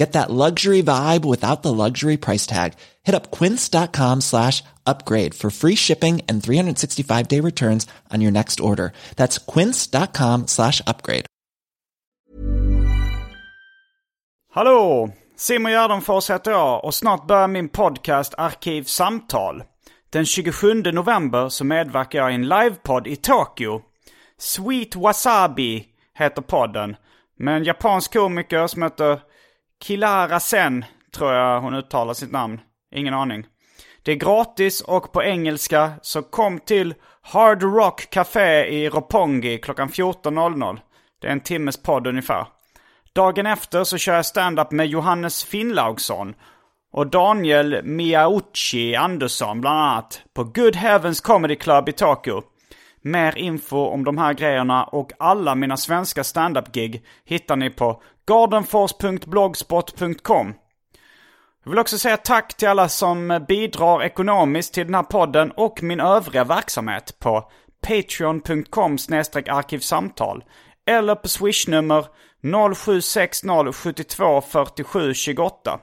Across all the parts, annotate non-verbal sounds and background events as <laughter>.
Get that luxury vibe without the luxury price tag. Hit up quince.com slash upgrade for free shipping and 365 day returns on your next order. That's quince.com slash upgrade. Hallå! Simon Gärdenfors heter jag och snart börjar min podcast Arkivsamtal. Den 27 november så medverkar jag i en livepodd i Tokyo. Sweet Wasabi heter podden. Med en japansk komiker som heter Kilara Sen, tror jag hon uttalar sitt namn. Ingen aning. Det är gratis och på engelska, så kom till Hard Rock Café i Ropongi klockan 14.00. Det är en timmes podd ungefär. Dagen efter så kör jag stand-up med Johannes Finnlaugsson och Daniel Miyauchi Andersson bland annat på Good Heavens Comedy Club i Tokyo. Mer info om de här grejerna och alla mina svenska stand-up-gig hittar ni på gardenfors.blogspot.com. Jag vill också säga tack till alla som bidrar ekonomiskt till den här podden och min övriga verksamhet på patreon.com arkivsamtal eller på swishnummer 0760724728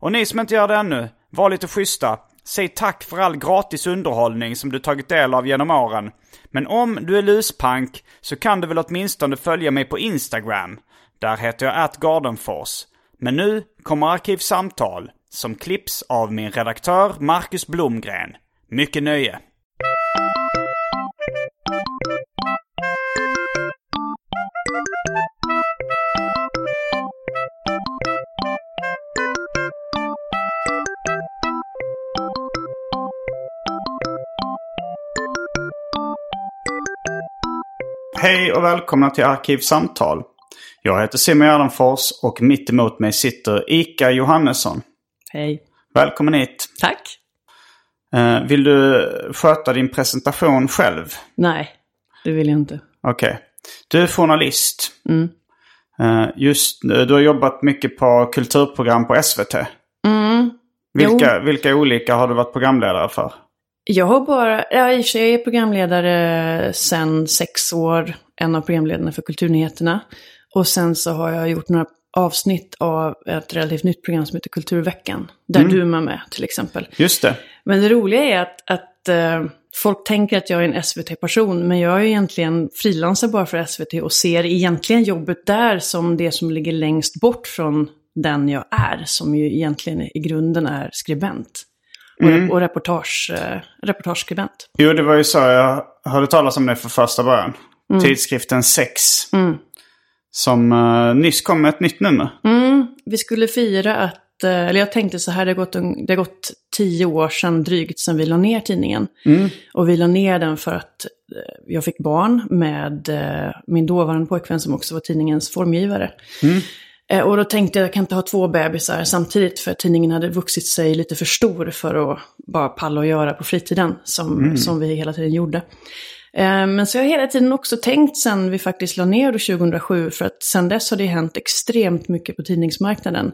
Och ni som inte gör det ännu, var lite schyssta. Säg tack för all gratis underhållning som du tagit del av genom åren. Men om du är luspank så kan du väl åtminstone följa mig på Instagram. Där heter jag atgardenfors. Men nu kommer Arkivsamtal som klipps av min redaktör Marcus Blomgren. Mycket nöje! Hej och välkomna till Arkivsamtal. Jag heter Simon Gärdenfors och mitt emot mig sitter Ika Johannesson. Hej. Välkommen hit. Tack. Eh, vill du sköta din presentation själv? Nej, det vill jag inte. Okej. Okay. Du är journalist. Mm. Eh, just du har jobbat mycket på kulturprogram på SVT. Mm. Vilka, vilka olika har du varit programledare för? Jag har bara, ja, i och för sig är jag programledare sedan sex år. En av programledarna för Kulturnyheterna. Och sen så har jag gjort några avsnitt av ett relativt nytt program som heter Kulturveckan. Där Mm. du är med till exempel. Just det. Men det roliga är att, att eh, folk tänker att jag är en SVT-person. Men jag är egentligen frilansar bara för SVT och ser egentligen jobbet där som det som ligger längst bort från den jag är. Som ju egentligen i grunden är skribent. Och, Mm. och reportage, eh, reportageskribent. Jo, det var ju så jag hörde talas om det för första början. Tidskriften Sex. Mm. Som uh, nyss kom med ett nytt nummer. Mm, vi skulle fira att, eh, eller jag tänkte så här, det har gått, det har gått tio år sedan drygt sedan vi la ner tidningen. Och vi la ner den för att eh, jag fick barn med min dåvarande pojkvän som också var tidningens formgivare. Eh, Och då tänkte jag, jag kan inte ha två bebisar samtidigt för tidningen hade vuxit sig lite för stor för att bara palla och göra på fritiden som, som vi hela tiden gjorde. Eh, Men så har jag hela tiden också tänkt sen vi faktiskt la ner då 2007, för att sen dess har det hänt extremt mycket på tidningsmarknaden.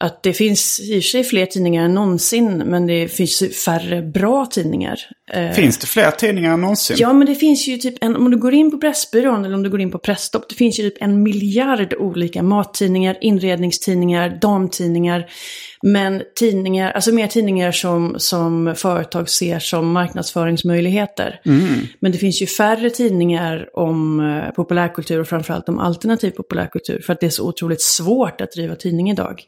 Att det finns i och för sig fler tidningar än någonsin, men det finns färre bra tidningar. Eh, Finns det fler tidningar än någonsin? Ja, men det finns ju typ en, om du går in på Pressbyrån eller om du går in på Presstopp, det finns ju typ en miljard olika mattidningar, inredningstidningar, damtidningar. Men tidningar, alltså mer tidningar som, som företag ser som marknadsföringsmöjligheter. Men det finns ju färre tidningar om eh, populärkultur och framförallt om alternativ populärkultur. För att det är så otroligt svårt att driva tidning idag.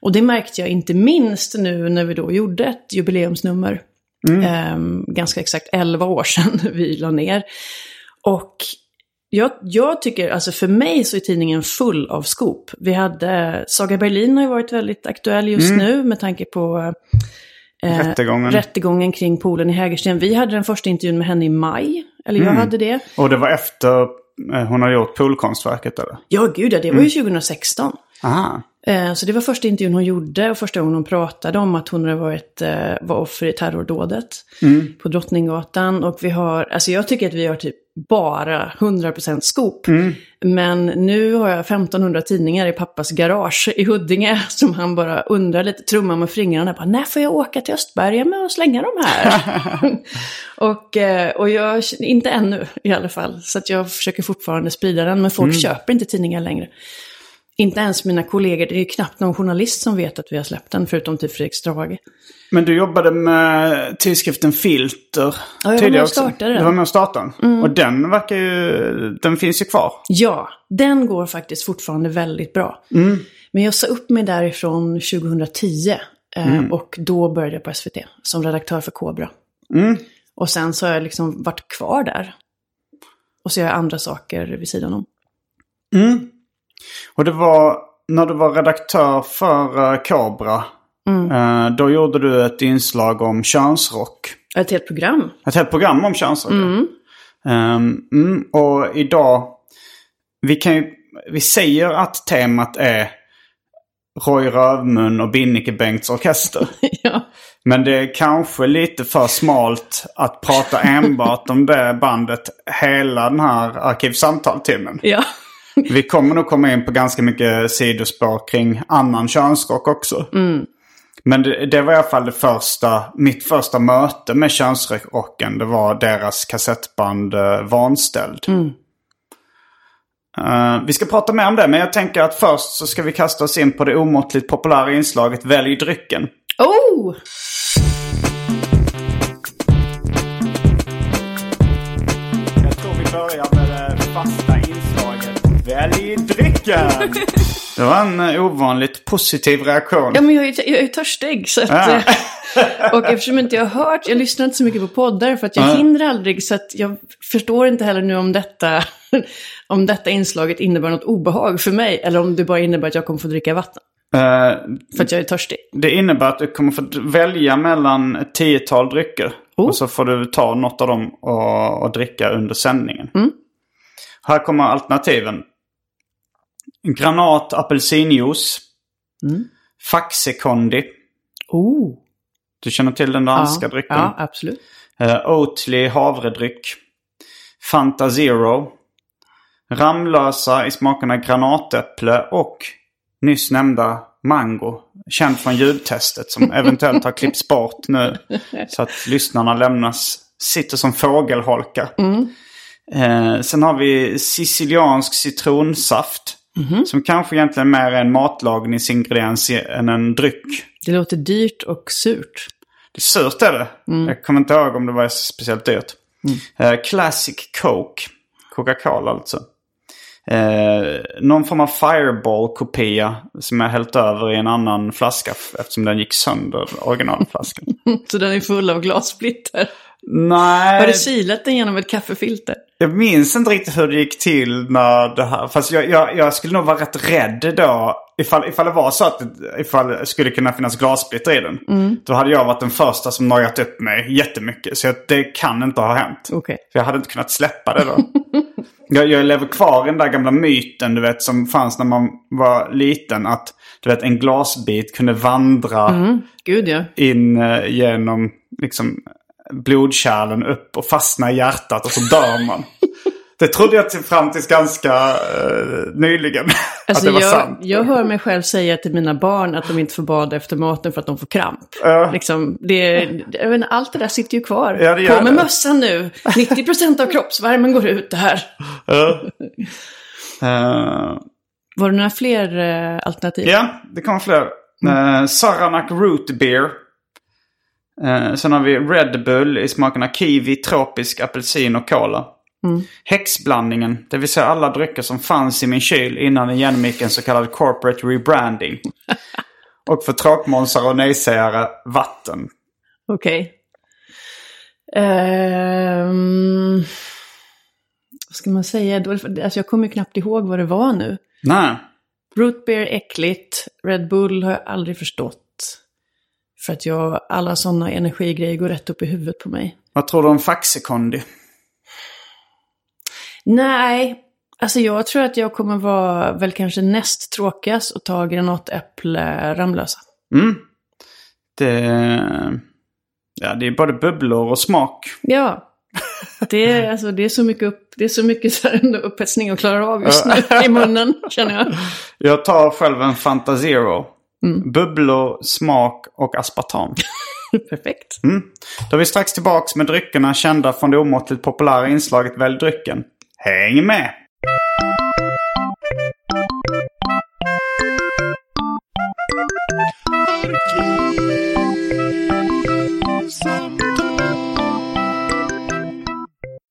Och det märkte jag inte minst nu när vi då gjorde ett jubileumsnummer. Ehm, ganska exakt 11 år sedan <laughs> vi la ner. Och Jag, jag tycker, alltså för mig så är tidningen full av scoop. Vi hade, Saga Berlin har ju varit väldigt aktuell just nu med tanke på eh, Rättegången. rättegången kring poolen i Hägersten. Vi hade den första intervjun med henne i maj, eller jag hade det. Och det var efter eh, hon har gjort poolkonstverket eller? Ja, gud ja, det var ju 2016. Aha. Eh, Så det var första intervjun hon gjorde och första gången hon pratade om att hon hade varit, eh, var offer i terrordådet på Drottninggatan. Och vi har, alltså jag tycker att vi har typ bara 100% scoop. Men nu har jag 1500 tidningar i pappas garage i Huddinge <laughs> som han bara undrar lite, trummar med fingrarna. Bara, När får jag åka till Östberga med <laughs> och slänga de här? och, och jag, inte ännu i alla fall. Så att jag försöker fortfarande sprida den, men folk köper inte tidningar längre. Inte ens mina kollegor, det är ju knappt någon journalist som vet att vi har släppt den, förutom typ Fredrik Strage. Men du jobbade med tidskriften Filter Ja, jag tidigare också. den. Mm. Du var med och startade den. Och den verkar ju, den finns ju kvar. Ja, den går faktiskt fortfarande väldigt bra. Men jag sa upp mig därifrån 2010 eh, och då började jag på SVT som redaktör för Kobra. Och sen så har jag liksom varit kvar där. Och så gör jag andra saker vid sidan om. Och det var när du var redaktör för uh, Cobra. Mm. eh, då gjorde du ett inslag om könsrock. Ett helt program. Ett helt program om könsrock. Ehm, mm, och idag, vi, kan ju, vi säger att temat är Roy Rövmun och Binnike Bengts orkester. <laughs> ja. Men det är kanske lite för smalt att prata enbart om det bandet hela den här Arkivsamtal-timmen. ja. Vi kommer nog komma in på ganska mycket sidospår kring annan könsrock också. Men det, det var i alla fall det första, mitt första möte med könsrocken. Det var deras kassettband uh, Vanställd. Eh, vi ska prata mer om det, men jag tänker att först så ska vi kasta oss in på det omåttligt populära inslaget Välj drycken. Oh! Välj drycken! Det var en eh, ovanligt positiv reaktion. Ja, men jag är, jag är törstig. Så att, Ja. eh, och eftersom inte jag har hört, jag lyssnar inte så mycket på poddar för att jag hinner aldrig. Så att jag förstår inte heller nu om detta, <laughs> om detta inslaget innebär något obehag för mig. Eller om det bara innebär att jag kommer få dricka vatten. Eh, För att jag är törstig. Det innebär att du kommer få välja mellan ett tiotal drycker. Oh. Och så får du ta något av dem och, och dricka under sändningen. Här kommer alternativen. Granat apelsinjuice. Faxe-kondi. Oh! Du känner till den danska ja, drycken? ja, absolut. Uh, Oatly havredryck. Fanta Zero. Ramlösa i smakerna granatäpple och nyss nämnda mango. Känd från ljudtestet som <laughs> eventuellt har klippts bort nu. Så att lyssnarna lämnas, sitter som fågelholkar. Eh, sen har vi siciliansk citronsaft. Som kanske egentligen mer är en matlagningsingrediens än en dryck. Det låter dyrt och surt. Surt är det. Jag kommer inte ihåg om det var speciellt dyrt. Eh, Classic Coke. Coca-Cola alltså. Eh, någon form av Fireball-kopia som jag hällt över i en annan flaska eftersom den gick sönder, originalflaskan. <laughs> Så den är full av glassplitter. Nej, Har du silat den genom ett kaffefilter? Jag minns inte riktigt hur det gick till när det här... Fast jag, jag, jag skulle nog vara rätt rädd då. Ifall, ifall det var så att ifall det skulle kunna finnas glassplitter i den. Då hade jag varit den första som nojat upp mig jättemycket. Så jag, det kan inte ha hänt. Okej. För jag hade inte kunnat släppa det då. <laughs> jag, jag lever kvar i den där gamla myten du vet som fanns när man var liten. Att du vet en glasbit kunde vandra Gud ja. in eh, genom liksom, blodkärlen upp och fastna i hjärtat och så dör man. Det trodde jag till, fram tills ganska eh, nyligen. <laughs> att Alltså det var jag, sant. jag hör mig själv säga till mina barn att de inte får bada efter maten för att de får kramp. Ja. Liksom, det, inte, allt det där sitter ju kvar. Ja, det gör På med det. mössan nu. 90% av kroppsvärmen går ut det här. Eh, Var det några fler eh, alternativ? ja, det kommer fler. Uh, Saranac Root Beer. Eh, sen har vi Red Bull i smakerna kiwi, tropisk, apelsin och cola. Häxblandningen, det vill säga alla drycker som fanns i min kyl innan den genomgick en så kallad corporate rebranding. <laughs> och för tråkmånsar och nejsägare, vatten. Okej. Ehm, vad vad ska man säga? Alltså jag kommer ju knappt ihåg vad det var nu. Nej. Root beer äckligt. Red Bull har jag aldrig förstått. För att jag, alla sådana energigrejer går rätt upp i huvudet på mig. Vad tror du om Faxikondi? Nej, alltså jag tror att jag kommer vara väl kanske näst tråkigast och ta granatäpple Ramlösa. Mm. Det, ja, det är både bubblor och smak. Ja. Det är, alltså, det är så mycket, upp, det är så mycket så här upphetsning att klara av just nu i munnen, känner jag. Jag tar själv en Fanta Zero. Bubblor, smak och aspartam. <laughs> Perfekt. Mm. Då är vi strax tillbaks med dryckerna kända från det omåttligt populära inslaget Välj drycken. Häng med!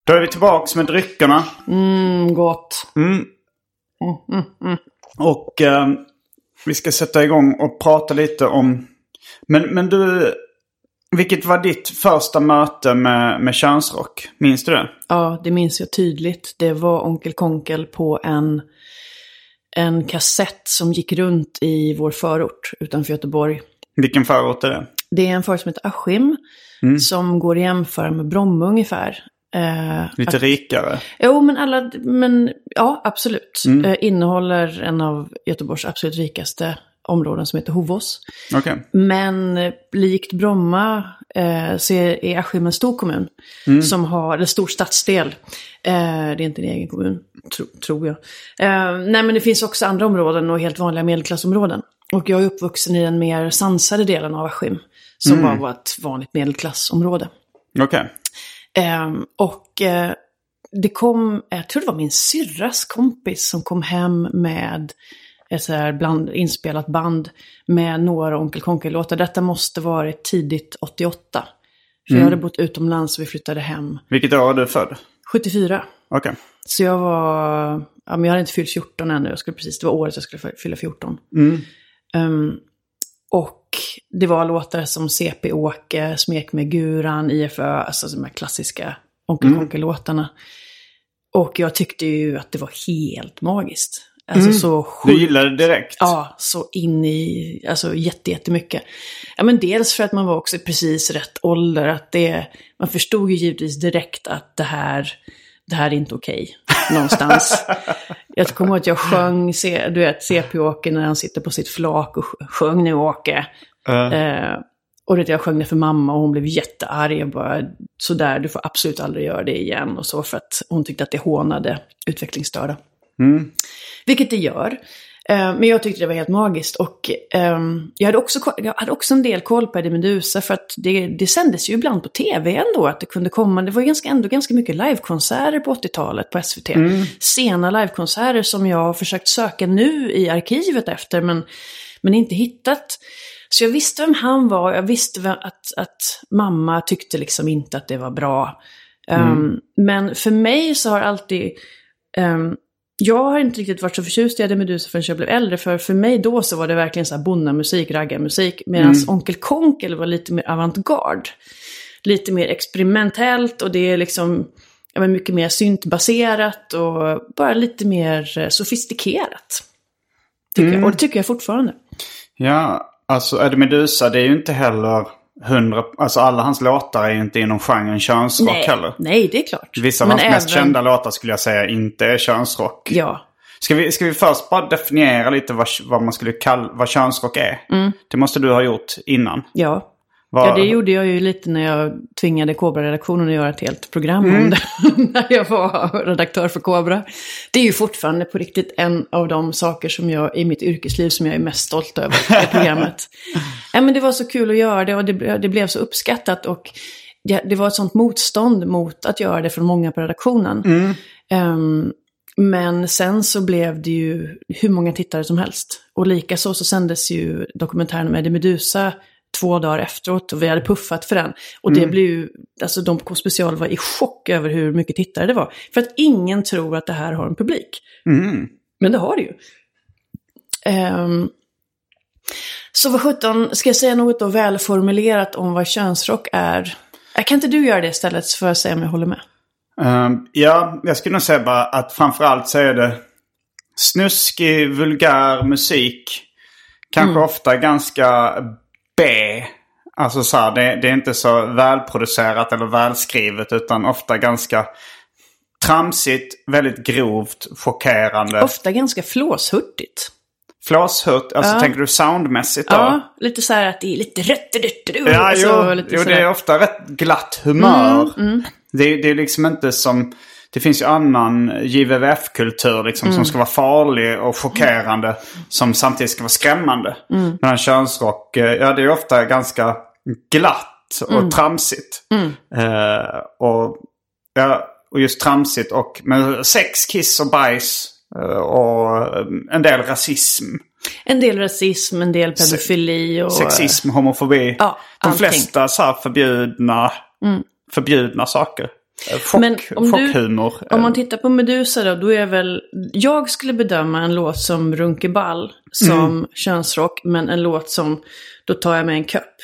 Då är vi tillbaks med dryckerna. Mm, gott. Och eh, vi ska sätta igång och prata lite om... Men, men du, vilket var ditt första möte med, med könsrock? Minns du det? Ja, det minns jag tydligt. Det var Onkel Konkel på en, en kassett som gick runt i vår förort utanför Göteborg. Vilken förort är det? Det är en förort som heter Askim, som går att jämföra med Bromma ungefär. Eh, Lite rikare. Jo, men alla, men ja, absolut. Eh, innehåller en av Göteborgs absolut rikaste områden som heter Hovås. Okej. Men eh, likt Bromma eh, så är är Askim en stor kommun. Som har, en stor stadsdel. Eh, det är inte en egen kommun, tro, tror jag. Eh, nej men det finns också andra områden och helt vanliga medelklassområden. Och jag är uppvuxen i den mer sansade delen av Askim. Som bara var ett vanligt medelklassområde. Okej. Ehm, och eh, det kom, jag tror det var min syrras kompis som kom hem med ett så här bland, inspelat band med några Onkel Konkel-låtar. Detta måste varit tidigt 88. För jag hade bott utomlands och vi flyttade hem Vilket år är du född? 74. Okej. Så jag var, ja men jag hade inte fyllt 14 ännu, jag skulle precis, det var året jag skulle fylla 14. Ehm, och det var låtar som CP-Åke, Smek med Guran, IFÖ, alltså de här klassiska Onkel Konkel-låtarna. Och jag tyckte ju att det var helt magiskt. Alltså så Du sjukt. gillade det direkt? Ja, så in i, alltså jätte, jättemycket. Ja, men dels för att man var också i precis rätt ålder. Att det, man förstod ju givetvis direkt att det här, det här är inte okej. Någonstans. jag kommer ihåg att jag sjöng, du vet, CP-Åke när han sitter på sitt flak och sj- sjöng nu Åke. Eh, och det jag sjöng det för mamma och hon blev jättearg och bara sådär, du får absolut aldrig göra det igen och så för att hon tyckte att det hånade utvecklingsstörda. Vilket det gör. Eh, Men jag tyckte det var helt magiskt. Och ehm, jag, hade också, jag hade också en del koll på Eddie Meduza för att det, det sändes ju ibland på tv ändå att det kunde komma. Det var ganska, ändå ganska mycket livekonserter på 80-talet på SVT. Sena livekonserter som jag har försökt söka nu i arkivet efter men, men inte hittat. Så jag visste vem han var, jag visste vem, att, att mamma tyckte liksom inte att det var bra. Ehm, men för mig så har alltid ehm, jag har inte riktigt varit så förtjust i Eddie Meduza förrän jag blev äldre. För för mig då så var det verkligen så här bonnamusik, raggarmusik. Medan Onkel Konkel var lite mer avantgarde. Lite mer experimentellt och det är liksom ja, men mycket mer syntbaserat och bara lite mer eh, sofistikerat. Tycker jag. Och det tycker jag fortfarande. Ja, alltså Eddie Meduza det är ju inte heller hundra... Alltså alla hans låtar är ju inte inom genren könsrock Nej, heller. nej, det är klart. Vissa av Men hans mest även- kända låtar skulle jag säga inte är könsrock. Ja, Ska vi, ska vi först bara definiera lite vad, vad man skulle kalla vad könsrock är? Mm. Det måste du ha gjort innan. ja. Vad- Ja, det gjorde jag ju lite när jag tvingade Kobra-redaktionen att göra ett helt program Mm. om det. <laughs> när jag var redaktör för Kobra. Det är ju fortfarande på riktigt en av de saker som jag i mitt yrkesliv som jag är mest stolt över, det <laughs> programmet. ja, men det var så kul att göra det och det, det blev så uppskattat. Och ja, det var ett sånt motstånd mot att göra det från många på redaktionen. Ehm, men sen så blev det ju hur många tittare som helst. Och likaså så sändes ju dokumentären med Eddie Meduza två dagar efteråt och vi hade puffat för den. Och det blev ju, alltså de på special var i chock över hur mycket tittare det var. För att ingen tror att det här har en publik. Men det har det ju. Ehm, så vad sjutton, ska jag säga något då välformulerat om vad könsrock är? Äh, Kan inte du göra det istället för att säga om jag håller med? Ehm, ja, jag skulle nog säga bara att framförallt så är det snuskig, vulgär musik. Kanske ofta ganska B. Alltså så här, det, det är inte så välproducerat eller välskrivet utan ofta ganska tramsigt, väldigt grovt, chockerande. Ofta ganska flåshurtigt. Flåshurt, alltså Ja. tänker du soundmässigt då? Ja, lite så här att det är lite rött. Ja, alltså, jo, lite jo det är ofta rätt glatt humör. Mm, Det, är- det är liksom inte som... Det finns ju annan JVVF-kultur liksom, Mm. som ska vara farlig och chockerande. Som samtidigt ska vara skrämmande. Mm. Medan könsrock, eh, ja det är ofta ganska glatt och Mm. tramsigt. Eh, och, ja, och just tramsigt och med sex, kiss och bajs. eh, och eh, en del rasism. En del rasism, en del pedofili och... Sexism, homofobi. Ja, De allting. flesta så förbjudna, förbjudna saker. Eh, Chock, Men om du-. Om man tittar på Medusa då, då är väl... Jag skulle bedöma en låt som Runkeball som Mm. könsrock, men en låt som Då tar jag mig en köpp.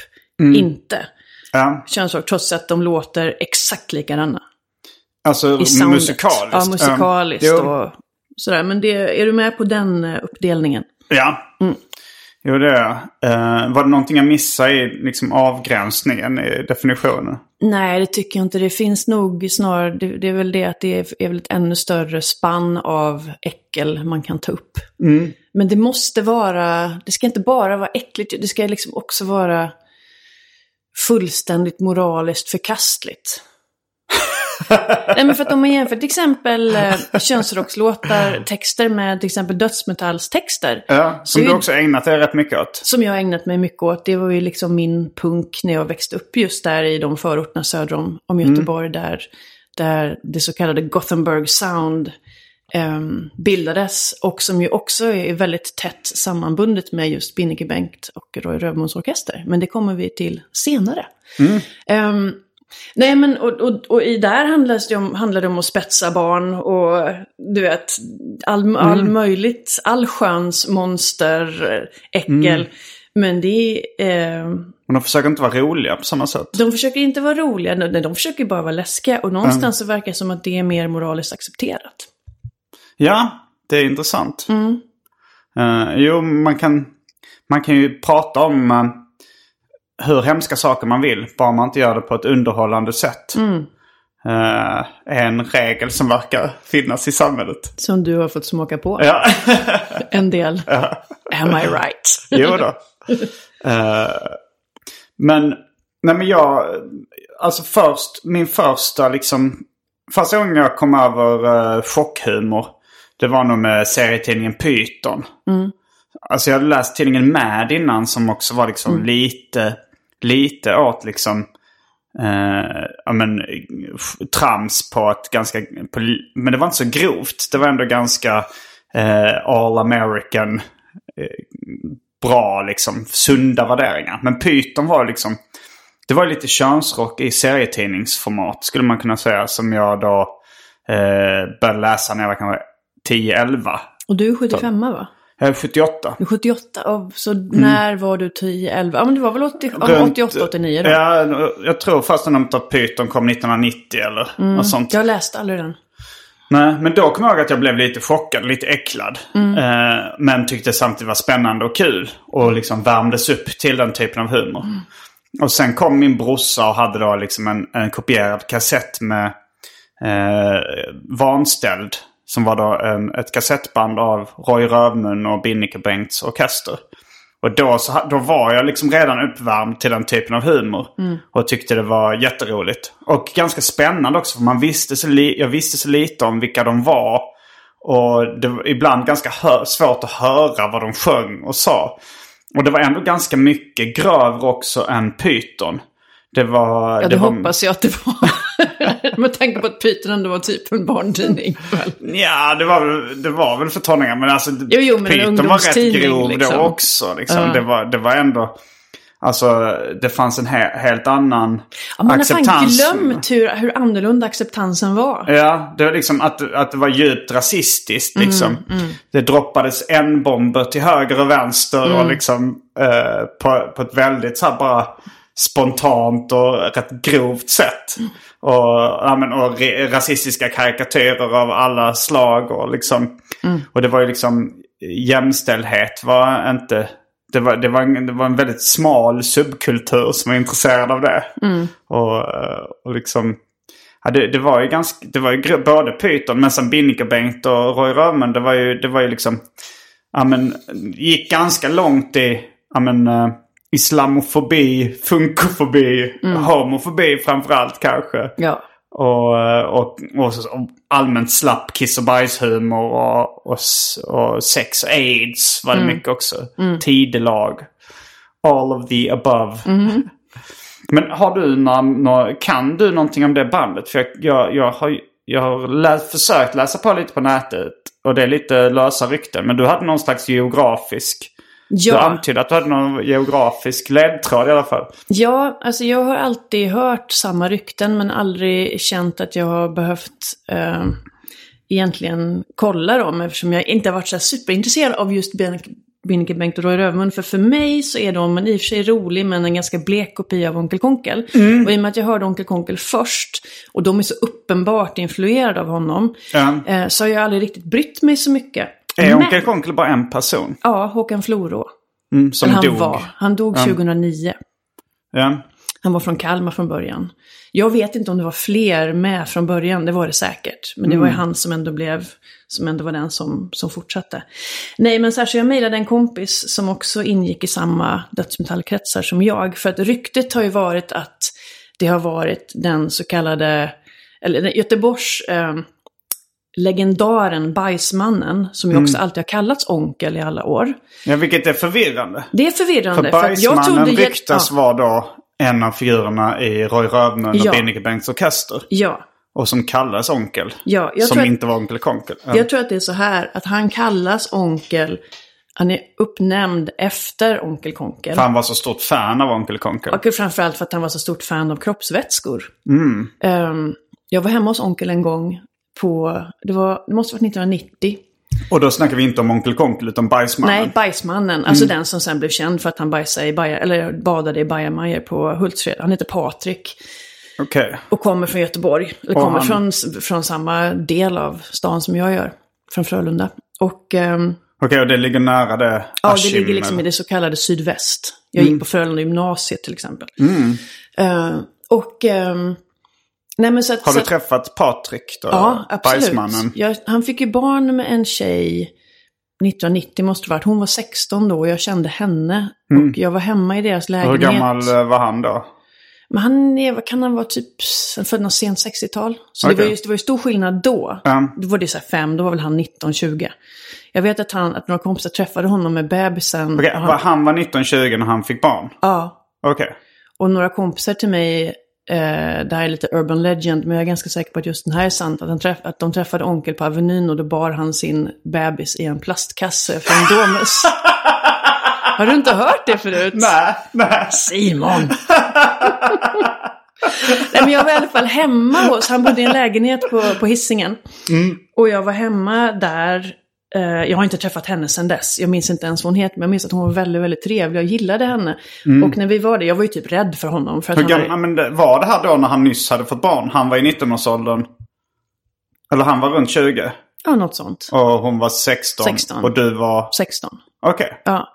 Mm. Inte Ja, könsrock, trots att de låter exakt likadana. alltså musikaliskt. Ja, musikaliskt. Jo, och sådär. Men det, är du med på den eh, uppdelningen? Ja. Mm. Jo, det är. Eh, var det någonting jag missade i liksom, avgränsningen i definitionen? Nej, det tycker jag inte. Det finns nog snarare, det, det är väl det att det är, är väl ett ännu större spann av äckel man kan ta upp. Mm. Men det måste vara, det ska inte bara vara äckligt, det ska liksom också vara fullständigt moraliskt förkastligt. <laughs> Nej men för att om man jämför till exempel eh, könsrockslåtar, texter med till exempel dödsmetallstexter. Ja, som Så du är- också ägnat dig rätt mycket åt. Som jag har ägnat mig mycket åt. Det var ju liksom min punk när jag växte upp just där i de förorterna söder om, om Göteborg. Där, där det så kallade Gothenburg Sound ehm, bildades. Och som ju också är väldigt tätt sammanbundet med just Binnike Bengt och Roy Rövmos orkester. Men det kommer vi till senare. Ehm, nej men och, och, och i där handlar det, om, handlar det om att spetsa barn och du vet all, all möjligt, allsköns monster, äckel. Men det är... Eh, Och de försöker inte vara roliga på samma sätt. de försöker inte vara roliga, nej, de försöker bara vara läskiga. Och någonstans så verkar det som att det är mer moraliskt accepterat. Ja, det är intressant. Mm. Eh, jo, man kan, man kan ju prata om eh, hur hemska saker man vill. Bara man inte gör det på ett underhållande sätt. Mm. Eh, en regel som verkar finnas i samhället. Som du har fått smaka på. Ja, <laughs> En del. Am I right? <laughs> jo då. Eh, men, nej men jag, alltså först, min första liksom, första gången jag kom över uh, chockhumor, det var nog med serietidningen Python. Alltså jag hade läst tidningen Mad innan som också var liksom lite, lite åt liksom, eh, ja men, trams på ett ganska, på, men det var inte så grovt. Det var ändå ganska eh, all American, eh, bra liksom, sunda värderingar. Men Python var liksom, det var lite könsrock i serietidningsformat skulle man kunna säga. Som jag då eh, började läsa när jag var kanske 10-11. Och du är 75 va? Jag är 78. Du är 78, och så när var du 10, 11? Ja men det var väl 80, ja, Runt- 88, 89 då? Ja, jag tror första numret av Python kom 1990 eller något sånt. Jag läste aldrig den. Nej, men då kommer jag ihåg att jag blev lite chockad, lite äcklad. Eh, men tyckte samtidigt var spännande och kul. Och liksom värmdes upp till den typen av humor. Och sen kom min brorsa och hade då liksom en, en kopierad kassett med eh, Vanställd. Som var då en, ett kassettband av Roy Rövmun och Binnike Bengts orkester. Och då, så, då var jag liksom redan uppvärmd till den typen av humor. Och tyckte det var jätteroligt. Och ganska spännande också för man visste så li- jag visste så lite om vilka de var. Och det var ibland ganska hö- svårt att höra vad de sjöng och sa. Och det var ändå ganska mycket grövre också än Python. Det var... Ja, det det var, hoppas jag att det var. <laughs> Med tanke på att Python ändå var typ en barntidning. väl? Ja, det var, det var väl för tonåringar. Men alltså Jo, jo, men en Python var rätt grov liksom. då också. Liksom. Ja. Det, var, det var ändå... Alltså det fanns en he- helt annan Ja, man har fan acceptans. glömt hur, hur annorlunda acceptansen var. Ja, det var liksom att, att det var djupt rasistiskt Mm, liksom. Det droppades en bomber till höger och vänster Mm. och liksom eh, på, på ett väldigt så här bara spontant och rätt grovt sätt. Och, ja, men, och rasistiska karikatyrer av alla slag. Och, liksom, och det var ju liksom jämställdhet var inte... Det var, det, var en, det var en väldigt smal subkultur som var intresserad av det. Och, eh, och liksom... Ja, det, det var ju ganska... Det var ju både Python men sen Binnicker-Bengt och Roy Römen. Det var ju, det var ju liksom... Ja men gick ganska långt i... Ja men... islamofobi, funkofobi, homofobi framförallt kanske. Ja. Och, och, och, allmänt slapp kiss och bajshumor och, och, och sex och aids var det mycket också. Tidelag. All of the above. <laughs> Men har du några, kan du någonting om det bandet? För jag, jag, jag har, jag har läst, försökt läsa på lite på nätet. Och det är lite lösa rykten. Men du hade någon slags geografisk... Du Ja, antydde att du hade någon geografisk ledtråd i alla fall. ja, alltså jag har alltid hört samma rykten men aldrig känt att jag har behövt eh, egentligen kolla dem eftersom jag inte har varit så superintresserad av just Binnike Bengt och Roy Rövarmund. För för mig så är de en i och för sig rolig men en ganska blek kopia av Onkel Konkel. Och i och med att jag hörde Onkel Konkel först och de är så uppenbart influerade av honom Ja. eh, så har jag aldrig riktigt brytt mig så mycket. Är Onkel Konkel bara en person? Ja, Håkan Florå. Mm, som han dog? var. Han dog 2009. Ja. Han var från Kalmar från början. Jag vet inte om det var fler med från början, det var det säkert. Men det var ju han som ändå blev, som ändå var den som, som fortsatte. Nej, men särskilt jag mejlade en kompis som också ingick i samma dödsmetallkretsar som jag. För att ryktet har ju varit att det har varit den så kallade, eller Göteborgs eh, legendaren Bajsmannen, som ju också alltid har kallats onkel i alla år. ja, vilket är förvirrande. Det är förvirrande. För att jag Bajsmannen trodde- ryktas ja, vara då en av figurerna i Roy Rövmund och Ja. Binnike Bengts orkester. Ja, Och som kallas Onkel. ja. Jag som tror att- inte var Onkel Konkel. Ja. Jag tror att det är så här att han kallas onkel, han är uppnämnd efter onkel Konkel. För han var så stort fan av Onkel Konkel. Och framförallt för att han var så stort fan av kroppsvätskor. Mm. Ehm, jag var hemma hos onkel en gång på, det, var, det måste varit 1990. Och då snackar vi inte om Onkel Konkel utan Bajsmannen. Nej, bajsmannen. Alltså den som sen blev känd för att han bajsade i baja, eller badade i bajamajor på Hultsfred. Han heter Patrik. Okej. Och kommer från Göteborg. Eller Och kommer han- från, från samma del av stan som jag gör. Från Frölunda. Och... ehm, Okej, och det ligger nära det Ja, Askim, det ligger liksom eller? i det så kallade sydväst. Jag Mm. gick på Frölunda gymnasiet till exempel. Eh, och... ehm, nej så att, Har så du att, träffat Patrik då? Ja, absolut. Bajsmannen? Jag, han fick ju barn med en tjej 1990 måste det varit. Hon var 16 då och jag kände henne. Och jag var hemma i deras Hur lägenhet. gammal eh, var han då? Men han är, kan han vara, typ född något sent 60-tal. Så det, Okej. var ju, det var ju stor skillnad då. Ja. Då var det så här fem, då var väl han 19-20. Jag vet att, han, att några kompisar träffade honom med bebisen. Och han, var- han var 19-20 när han fick barn? Ja, Okej. Och några kompisar till mig, eh, det här är lite urban legend, men jag är ganska säker på att just den här är sant, att, han träff, att de träffade onkel på Avenyn och då bar han sin bebis i en plastkasse från Domus. <laughs> Har du inte hört det förut? Nej, nej. Simon! Nej, men jag var i alla fall hemma hos, han bodde i en lägenhet på, på Hisingen. Och jag var hemma där, jag har inte träffat henne sedan dess. Jag minns inte ens vad hon heter, men jag minns att hon var väldigt, väldigt trevlig. Jag gillade henne. Och när vi var där, jag var ju typ rädd för honom. För att Hur gammal, men det- var det här då när han nyss hade fått barn? Han var i 19-årsåldern. Eller han var runt 20. ja, något sånt. Och hon var 16. 16. Och du var... 16. Okej. Ja.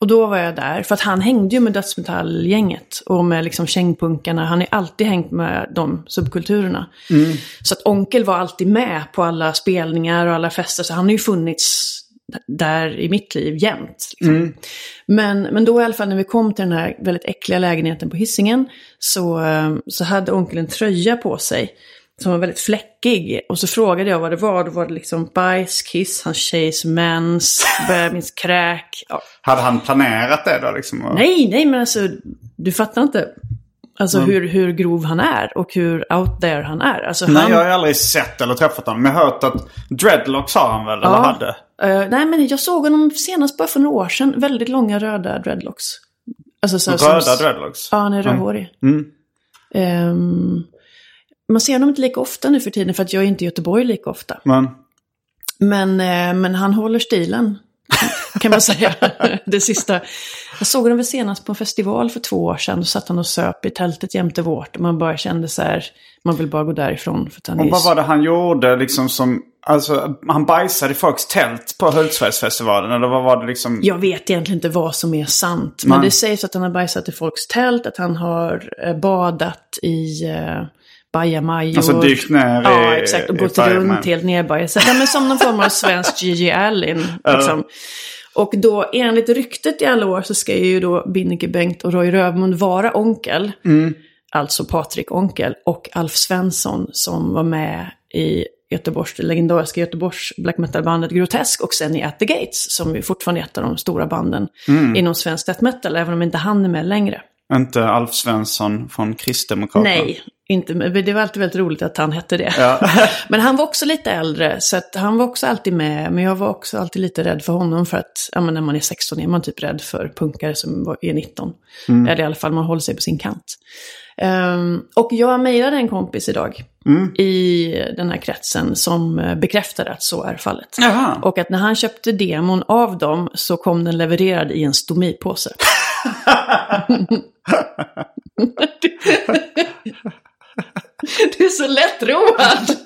Och då var jag där, för att han hängde ju med dödsmetallgänget och med liksom kängpunkarna. Han har alltid hängt med de subkulturerna. Så att onkel var alltid med på alla spelningar och alla fester, så han har ju funnits där i mitt liv jämt. Liksom. Men, men då i alla fall när vi kom till den här väldigt äckliga lägenheten på Hisingen så, eh, så hade onkel en tröja på sig som var väldigt fläckig. Och så frågade jag vad det var. Då var det liksom bajs, kiss, hans tjejs mens, <laughs> bebis kräk. Ja. Hade han planerat det då liksom? Nej, nej, men alltså du fattar inte. Alltså hur, hur grov han är och hur out there han är. Alltså, Nej, han, jag har aldrig sett eller träffat honom. Men jag har hört att dreadlocks har han väl? Eller hade? eh, nej, men jag såg honom senast bara för några år sedan. Väldigt långa röda dreadlocks. Alltså, så, Röda som, dreadlocks? Ja, han är rödhårig. Mm. Ehm, man ser honom inte lika ofta nu för tiden för att jag är inte i Göteborg lika ofta. Men... Men, eh, men han håller stilen. kan man säga. <laughs> det sista. Jag såg honom väl senast på en festival för två år sedan. Då satt han och söp i tältet jämte vårt. Och man bara kände så här, man vill bara gå därifrån. För Och vad var det han gjorde liksom som... Alltså han bajsade i folks tält på Hultsfredsfestivalen eller vad var det liksom? Jag vet egentligen inte vad som är sant. Men Nej. det sägs att han har bajsat i folks tält, att han har eh, badat i eh, bajamajor. Alltså dykt ner i Ja, exakt. Och gått runt helt nerbajsat. Ja, men som någon form av svensk <laughs> Gigi Allen. Liksom. Och då enligt ryktet i alla år så ska ju då Binnike Bengt och Roy Rövmund vara onkel. Mm. Alltså Patrik Onkel och Alf Svensson som var med i Göteborgs, det legendariska Göteborgs black metal-bandet Grotesk och sen i At the Gates som ju fortfarande är ett av de stora banden Mm. inom svensk death metal, även om inte han är med längre. Inte Alf Svensson från Kristdemokraterna? Nej, inte, det var alltid väldigt roligt att han hette det. Ja. <laughs> men han var också lite äldre, så han var också alltid med. Men jag var också alltid lite rädd för honom för att ja, men när man är 16 är man typ rädd för punkare som är 19. Eller i alla fall man håller sig på sin kant. Ehm, och jag mejlade en kompis idag i den här kretsen som eh, bekräftade att så är fallet. Jaha. Och att när han köpte demon av dem så kom den levererad i en stomipåse. <laughs> <laughs> <laughs> Du är så lättroad!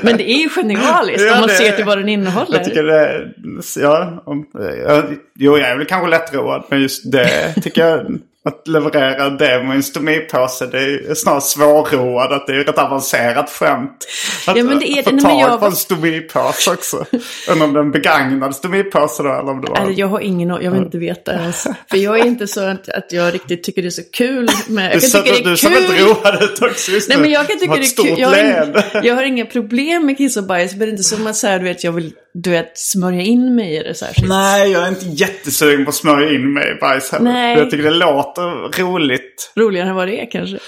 <laughs> Men det är ju genialiskt Ja, om man det- ser till vad den innehåller. Jag tycker det... Ja, om, ja, jo, jag är väl kanske lättroad. Men just det tycker jag... Att leverera det med en stomipåse, det är snarare svårroad. Att det är ett avancerat skämt. Att, Ja, men det är- att få tag jag- på en stomipåse också. <laughs> Undrar om det är en begagnad stomipåse då, eller om det var... Alltså, jag har ingen jag vill inte veta ens. <laughs> För jag är inte så att, att jag riktigt tycker det är så kul med... Jag du kan ser, tycka det är road ut också just Nej men jag kan tycka det är kul. Jag har, inga, jag har inga problem med kiss och bajs. Men det är inte som att så här, du vet, jag vill du vet, smörja in mig i det särskilt. Nej, jag är inte jättesugen på att smörja in mig i bajs heller. Nej. Jag tycker det låter roligt. Roligare än vad det är kanske.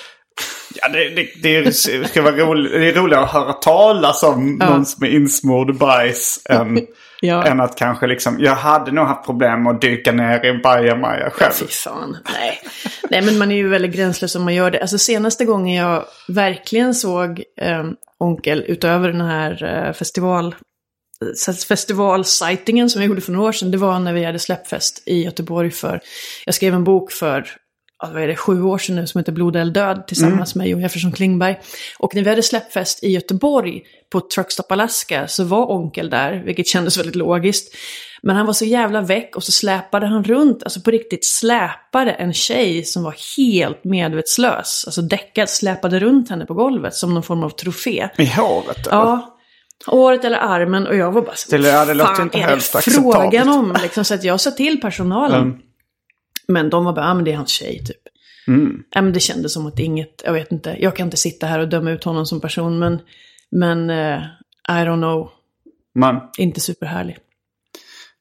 Ja, det, det, det, ska vara roligt. Det är roligare att höra talas om någon som är insmord bajs än, <laughs> Ja. än att kanske liksom... Jag hade nog haft problem med att dyka ner i en bajamaja själv. Fy fan. Nej. Nej, men man är ju väldigt gränslös om man gör det. Alltså senaste gången jag verkligen såg eh, Onkel utöver den här eh, festival festivalsightingen som jag gjorde för några år sedan, det var när vi hade släppfest i Göteborg för, jag skrev en bok för, vad är det, sju år sedan nu som heter Blod eller död tillsammans med Jon Jefferson Klingberg. Och när vi hade släppfest i Göteborg på Truckstop Alaska så var Onkel där, vilket kändes väldigt logiskt. Men han var så jävla väck och så släpade han runt, alltså på riktigt släpade en tjej som var helt medvetslös, alltså däckad, släpade runt henne på golvet som någon form av trofé. I håret? eller? Ja. Håret eller armen och jag var bara så, Det- det låter inte är det acceptabelt." frågan om? Liksom, så att jag sa till personalen. Mm. Men de var bara, ja men det är hans tjej typ. Mm. Ja, men det kändes som att inget, jag vet inte, jag kan inte sitta här och döma ut honom som person men, men eh, I don't know, Men, inte superhärlig.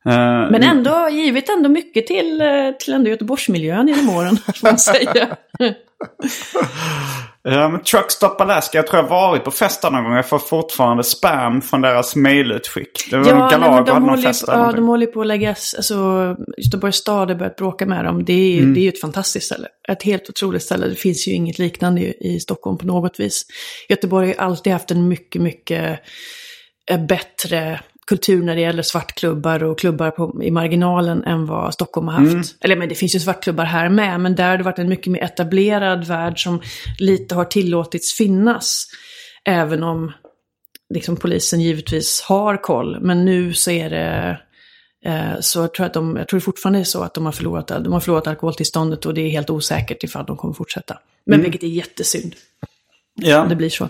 eh, Men ändå, givit ändå mycket till, eh, till ändå Göteborgsmiljön genom åren, får man säga. <laughs> <laughs> Ja, men Truckstop Alaska, jag tror jag varit på fester någon gång. Jag får fortfarande spam från deras mailutskick. Det var en nej, men Galago hade de, någon håller, fest ju där. på- ja, de håller på att lägga, alltså Göteborgs stad har börjat bråka med dem. Det är, Mm. det är ju ett fantastiskt ställe. Ett helt otroligt ställe. Det finns ju inget liknande i, i Stockholm på något vis. Göteborg har alltid haft en mycket, mycket eh, bättre kultur när det gäller svartklubbar och klubbar på, i marginalen än vad Stockholm har haft. Mm. Eller men det finns ju svartklubbar här med, men där har det varit en mycket mer etablerad värld som lite har tillåtits finnas. Även om liksom, polisen givetvis har koll, men nu så är det eh, så jag tror, att de, jag tror fortfarande är så att de har, förlorat, de har förlorat alkoholtillståndet och det är helt osäkert ifall de kommer fortsätta. Men vilket är jättesynd. Ja. Det blir så.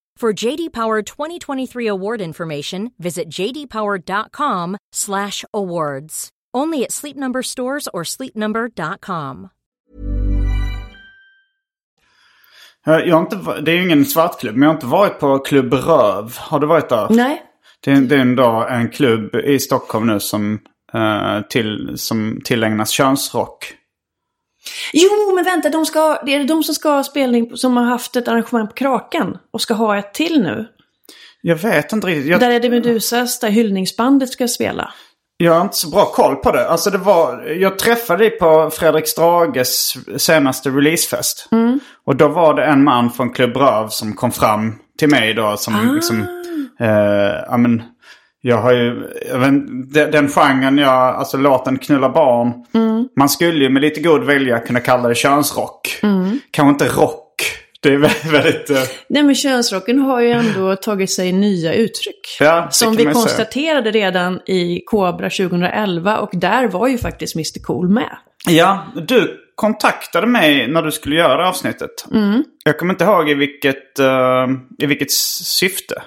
For JD Power 2023 award information, visit jdpower.com/awards. Only at Sleep Number stores or sleepnumber.com. Jag har inte, det är ju ingen svartklubb, men jag har inte varit på Klubb Röv. Har du varit där? Nej. Det är, det är ändå en klubb i Stockholm nu som, eh, till, som tillägnas könsrock. Jo, men vänta, de ska, det är de som ska ha spelning som har haft ett arrangemang på Kraken och ska ha ett till nu. Jag vet inte riktigt. Jag, Där är det Medusas, där hyllningsbandet ska spela. jag har inte så bra koll på det. Alltså det var, jag träffade dig på Fredrik Strages senaste releasefest. Och då var det en man från Klubb Röv som kom fram till mig då som liksom... Eh, ja men, jag har ju, jag vet, den, den genren jag, alltså låten Knulla barn. Man skulle ju med lite god vilja kunna kalla det könsrock. Kanske inte rock. Det är väldigt... eh, Nej, men könsrocken har ju ändå tagit sig nya uttryck. Ja, som vi ju säga. konstaterade redan i Cobra 2011 och där var ju faktiskt Mr Cool med. Ja, du kontaktade mig när du skulle göra avsnittet. Jag kommer inte ihåg i vilket, eh, i vilket syfte.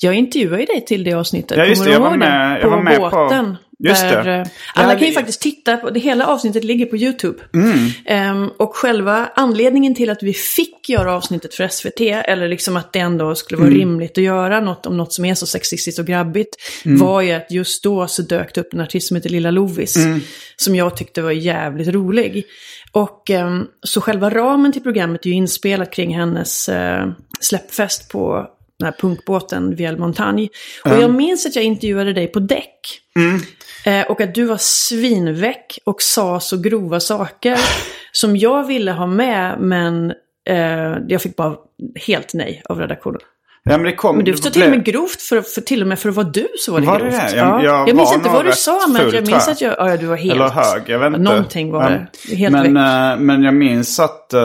Jag intervjuade ju dig till det avsnittet. Ja, just Kommer det, jag var med- jag På var med på- båten. Just där, det. eh, Alla Ja, kan ju det- faktiskt titta på, det hela avsnittet ligger på YouTube. Mm. Ehm, och själva anledningen till att vi fick göra avsnittet för SVT, eller liksom att det ändå skulle vara Mm. rimligt att göra något om något som är så sexistiskt och grabbigt, Mm. var ju att just då så dök det upp en artist som heter Lilla Lovis, Mm. som jag tyckte var jävligt rolig. Och ehm, så själva ramen till programmet är ju inspelat kring hennes eh, släppfest på den här punkbåten Viel Montagne. Och jag minns att jag intervjuade dig på däck. Eh, och att du var svinväck och sa så grova saker <laughs> som jag ville ha med, men eh, jag fick bara helt nej av redaktionen. Ja, men det kom... Men du står till och med grovt, för, för till och med för att vara du så var det Var grovt. det? Jag- jag jag minns var inte vad du sa, men jag minns att jag, ja, du var helt... Eller hög, jag vet inte. Någonting var men, det. Helt men, väck. eh, men jag minns att... eh,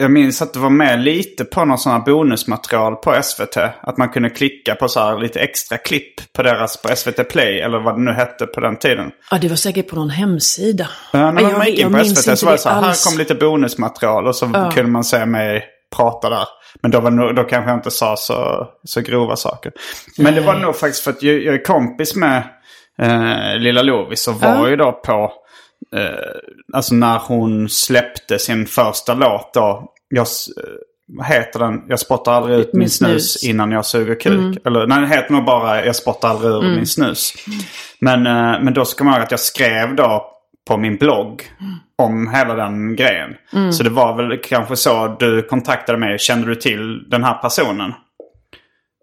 jag minns att det var med lite på någon sån här bonusmaterial på SVT. Att man kunde klicka på så här lite extra klipp på deras på SVT Play. Eller vad det nu hette på den tiden. Ja, det var säkert på någon hemsida. Ja, när Jag- man gick in jag på SVT så var det så här, här kom lite bonusmaterial och så kunde man se mig prata där. Men då, var nog, då kanske jag inte sa så, så grova saker. Men det var nog faktiskt för att jag, jag är kompis med eh, Lilla Lovis och var ju då på, eh, alltså när hon släppte sin första låt då. Jag, eh, vad heter den? Jag spottar aldrig ut min Min snus, snus. innan jag suger kuk. Eller nej, den heter nog bara Jag spottar aldrig ur min snus. Men, eh, men då ska man ihåg att jag skrev då på min blogg om hela den grejen. Så det var väl kanske så du kontaktade mig. Kände du till den här personen?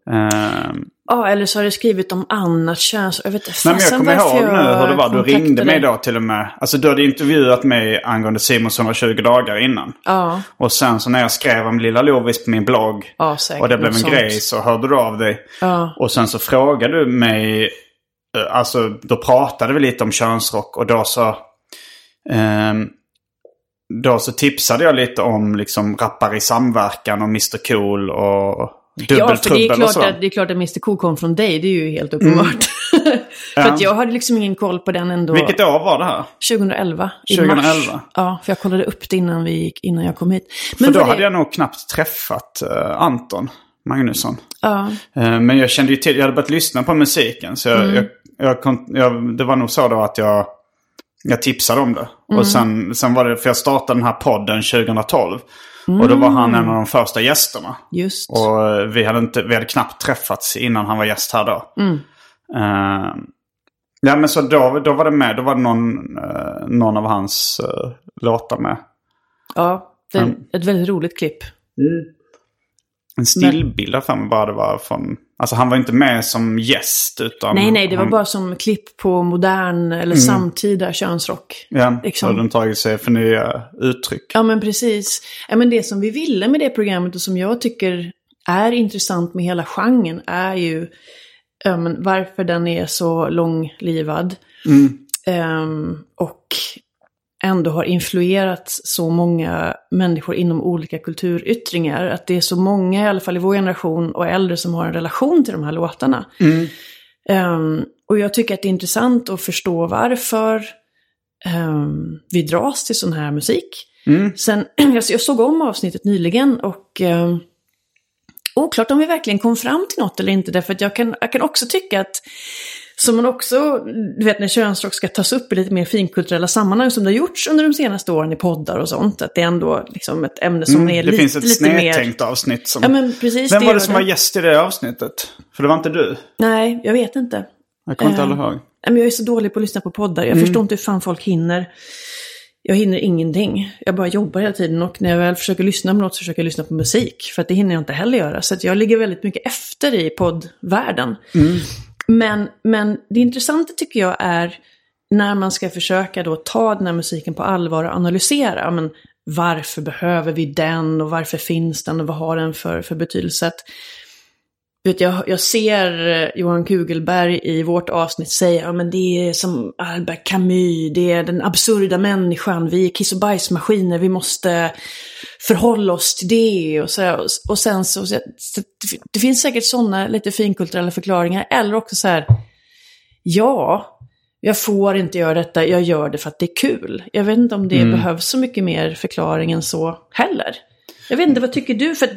Eh, Ja, eller så har du skrivit om annat köns... Jag vet inte Nej, men jag kommer ihåg nu hur det var. Du ringde mig då till och med. Alltså du hade intervjuat mig angående Simons 120 dagar innan. Ja, Och sen så när jag skrev om Lilla Lovis på min blogg. ja säkert. och det blev en sånt. grej så hörde du av dig. Ja. Och sen så frågade du mig. eh, Alltså då pratade vi lite om könsrock. Och då så. ehm, då så tipsade jag lite om liksom rappare i samverkan och Mr Cool och Ja, för det är, klart att, det är klart att Mr Cool kom från dig, det är ju helt uppenbart. <laughs> för att jag hade liksom ingen koll på den ändå. Vilket år var det här? 2011. I 2011. Mars. Ja, för jag kollade upp det innan, vi gick, innan jag kom hit. För då vad hade det- jag nog knappt träffat eh, Anton Magnusson. Ja, Eh, men jag kände ju till, jag hade börjat lyssna på musiken. Så Mm. jag, jag, jag, kon- jag, det var nog så då att jag, jag tipsade om det. Mm. Och sen, sen var det, för jag startade den här podden 2012. Och då var han en av de första gästerna. just. Och eh, vi hade, inte, vi hade knappt träffats innan han var gäst här då. Mm. Eh, ja men så då, då var det med, då var det någon, eh, någon av hans eh, låtar med. Ja, det är ett väldigt roligt klipp. en stillbild där för mig bara det var från... Alltså han var inte med som gäst utan... Nej, nej, det var han, bara som klipp på modern eller samtida könsrock. Ja, liksom. så de tagit sig för nya uttryck. Ja, men precis. Ja, men det som vi ville med det programmet och som jag tycker är intressant med hela genren är ju men varför den är så långlivad. Ehm, och ändå har influerat så många människor inom olika kulturyttringar. Att det är så många, i alla fall i vår generation och äldre, som har en relation till de här låtarna. Ehm, och jag tycker att det är intressant att förstå varför ehm, vi dras till sån här musik. Sen, <clears throat> jag, jag såg om avsnittet nyligen och um, oklart om vi verkligen kom fram till något eller inte. Därför att jag kan, jag kan också tycka att som man också, du vet när könsrock ska tas upp i lite mer finkulturella sammanhang som det har gjorts under de senaste åren i poddar och sånt. Att det är ändå liksom ett ämne som är Mm, det lite, finns ett lite mer... snedtänkt avsnitt som... Ja men precis. Vem var gör det som var gäst i det avsnittet? För det var inte du. Nej, jag vet inte. Jag kommer inte heller ihåg. Men jag är så dålig på att lyssna på poddar. Jag förstår inte hur fan folk hinner. Jag hinner ingenting. Jag bara jobbar hela tiden och när jag väl försöker lyssna på något så försöker jag lyssna på musik. För att det hinner jag inte heller göra. Så jag ligger väldigt mycket efter i poddvärlden. Men, men det intressanta tycker jag är när man ska försöka då ta den här musiken på allvar och analysera. Men varför behöver vi den och varför finns den och vad har den för, för betydelse? Att, vet, jag, jag ser eh, Johan Kugelberg i vårt avsnitt säga ja, men det är som Albert Camus, det är den absurda människan, vi är kiss och bajsmaskiner, vi måste förhålla oss till det och så Och, och sen så, så, det finns säkert sådana lite finkulturella förklaringar, eller också så här, ja, jag får inte göra detta, jag gör det för att det är kul. Jag vet inte om det behövs så mycket mer förklaring än så heller. Jag vet inte, vad tycker du? För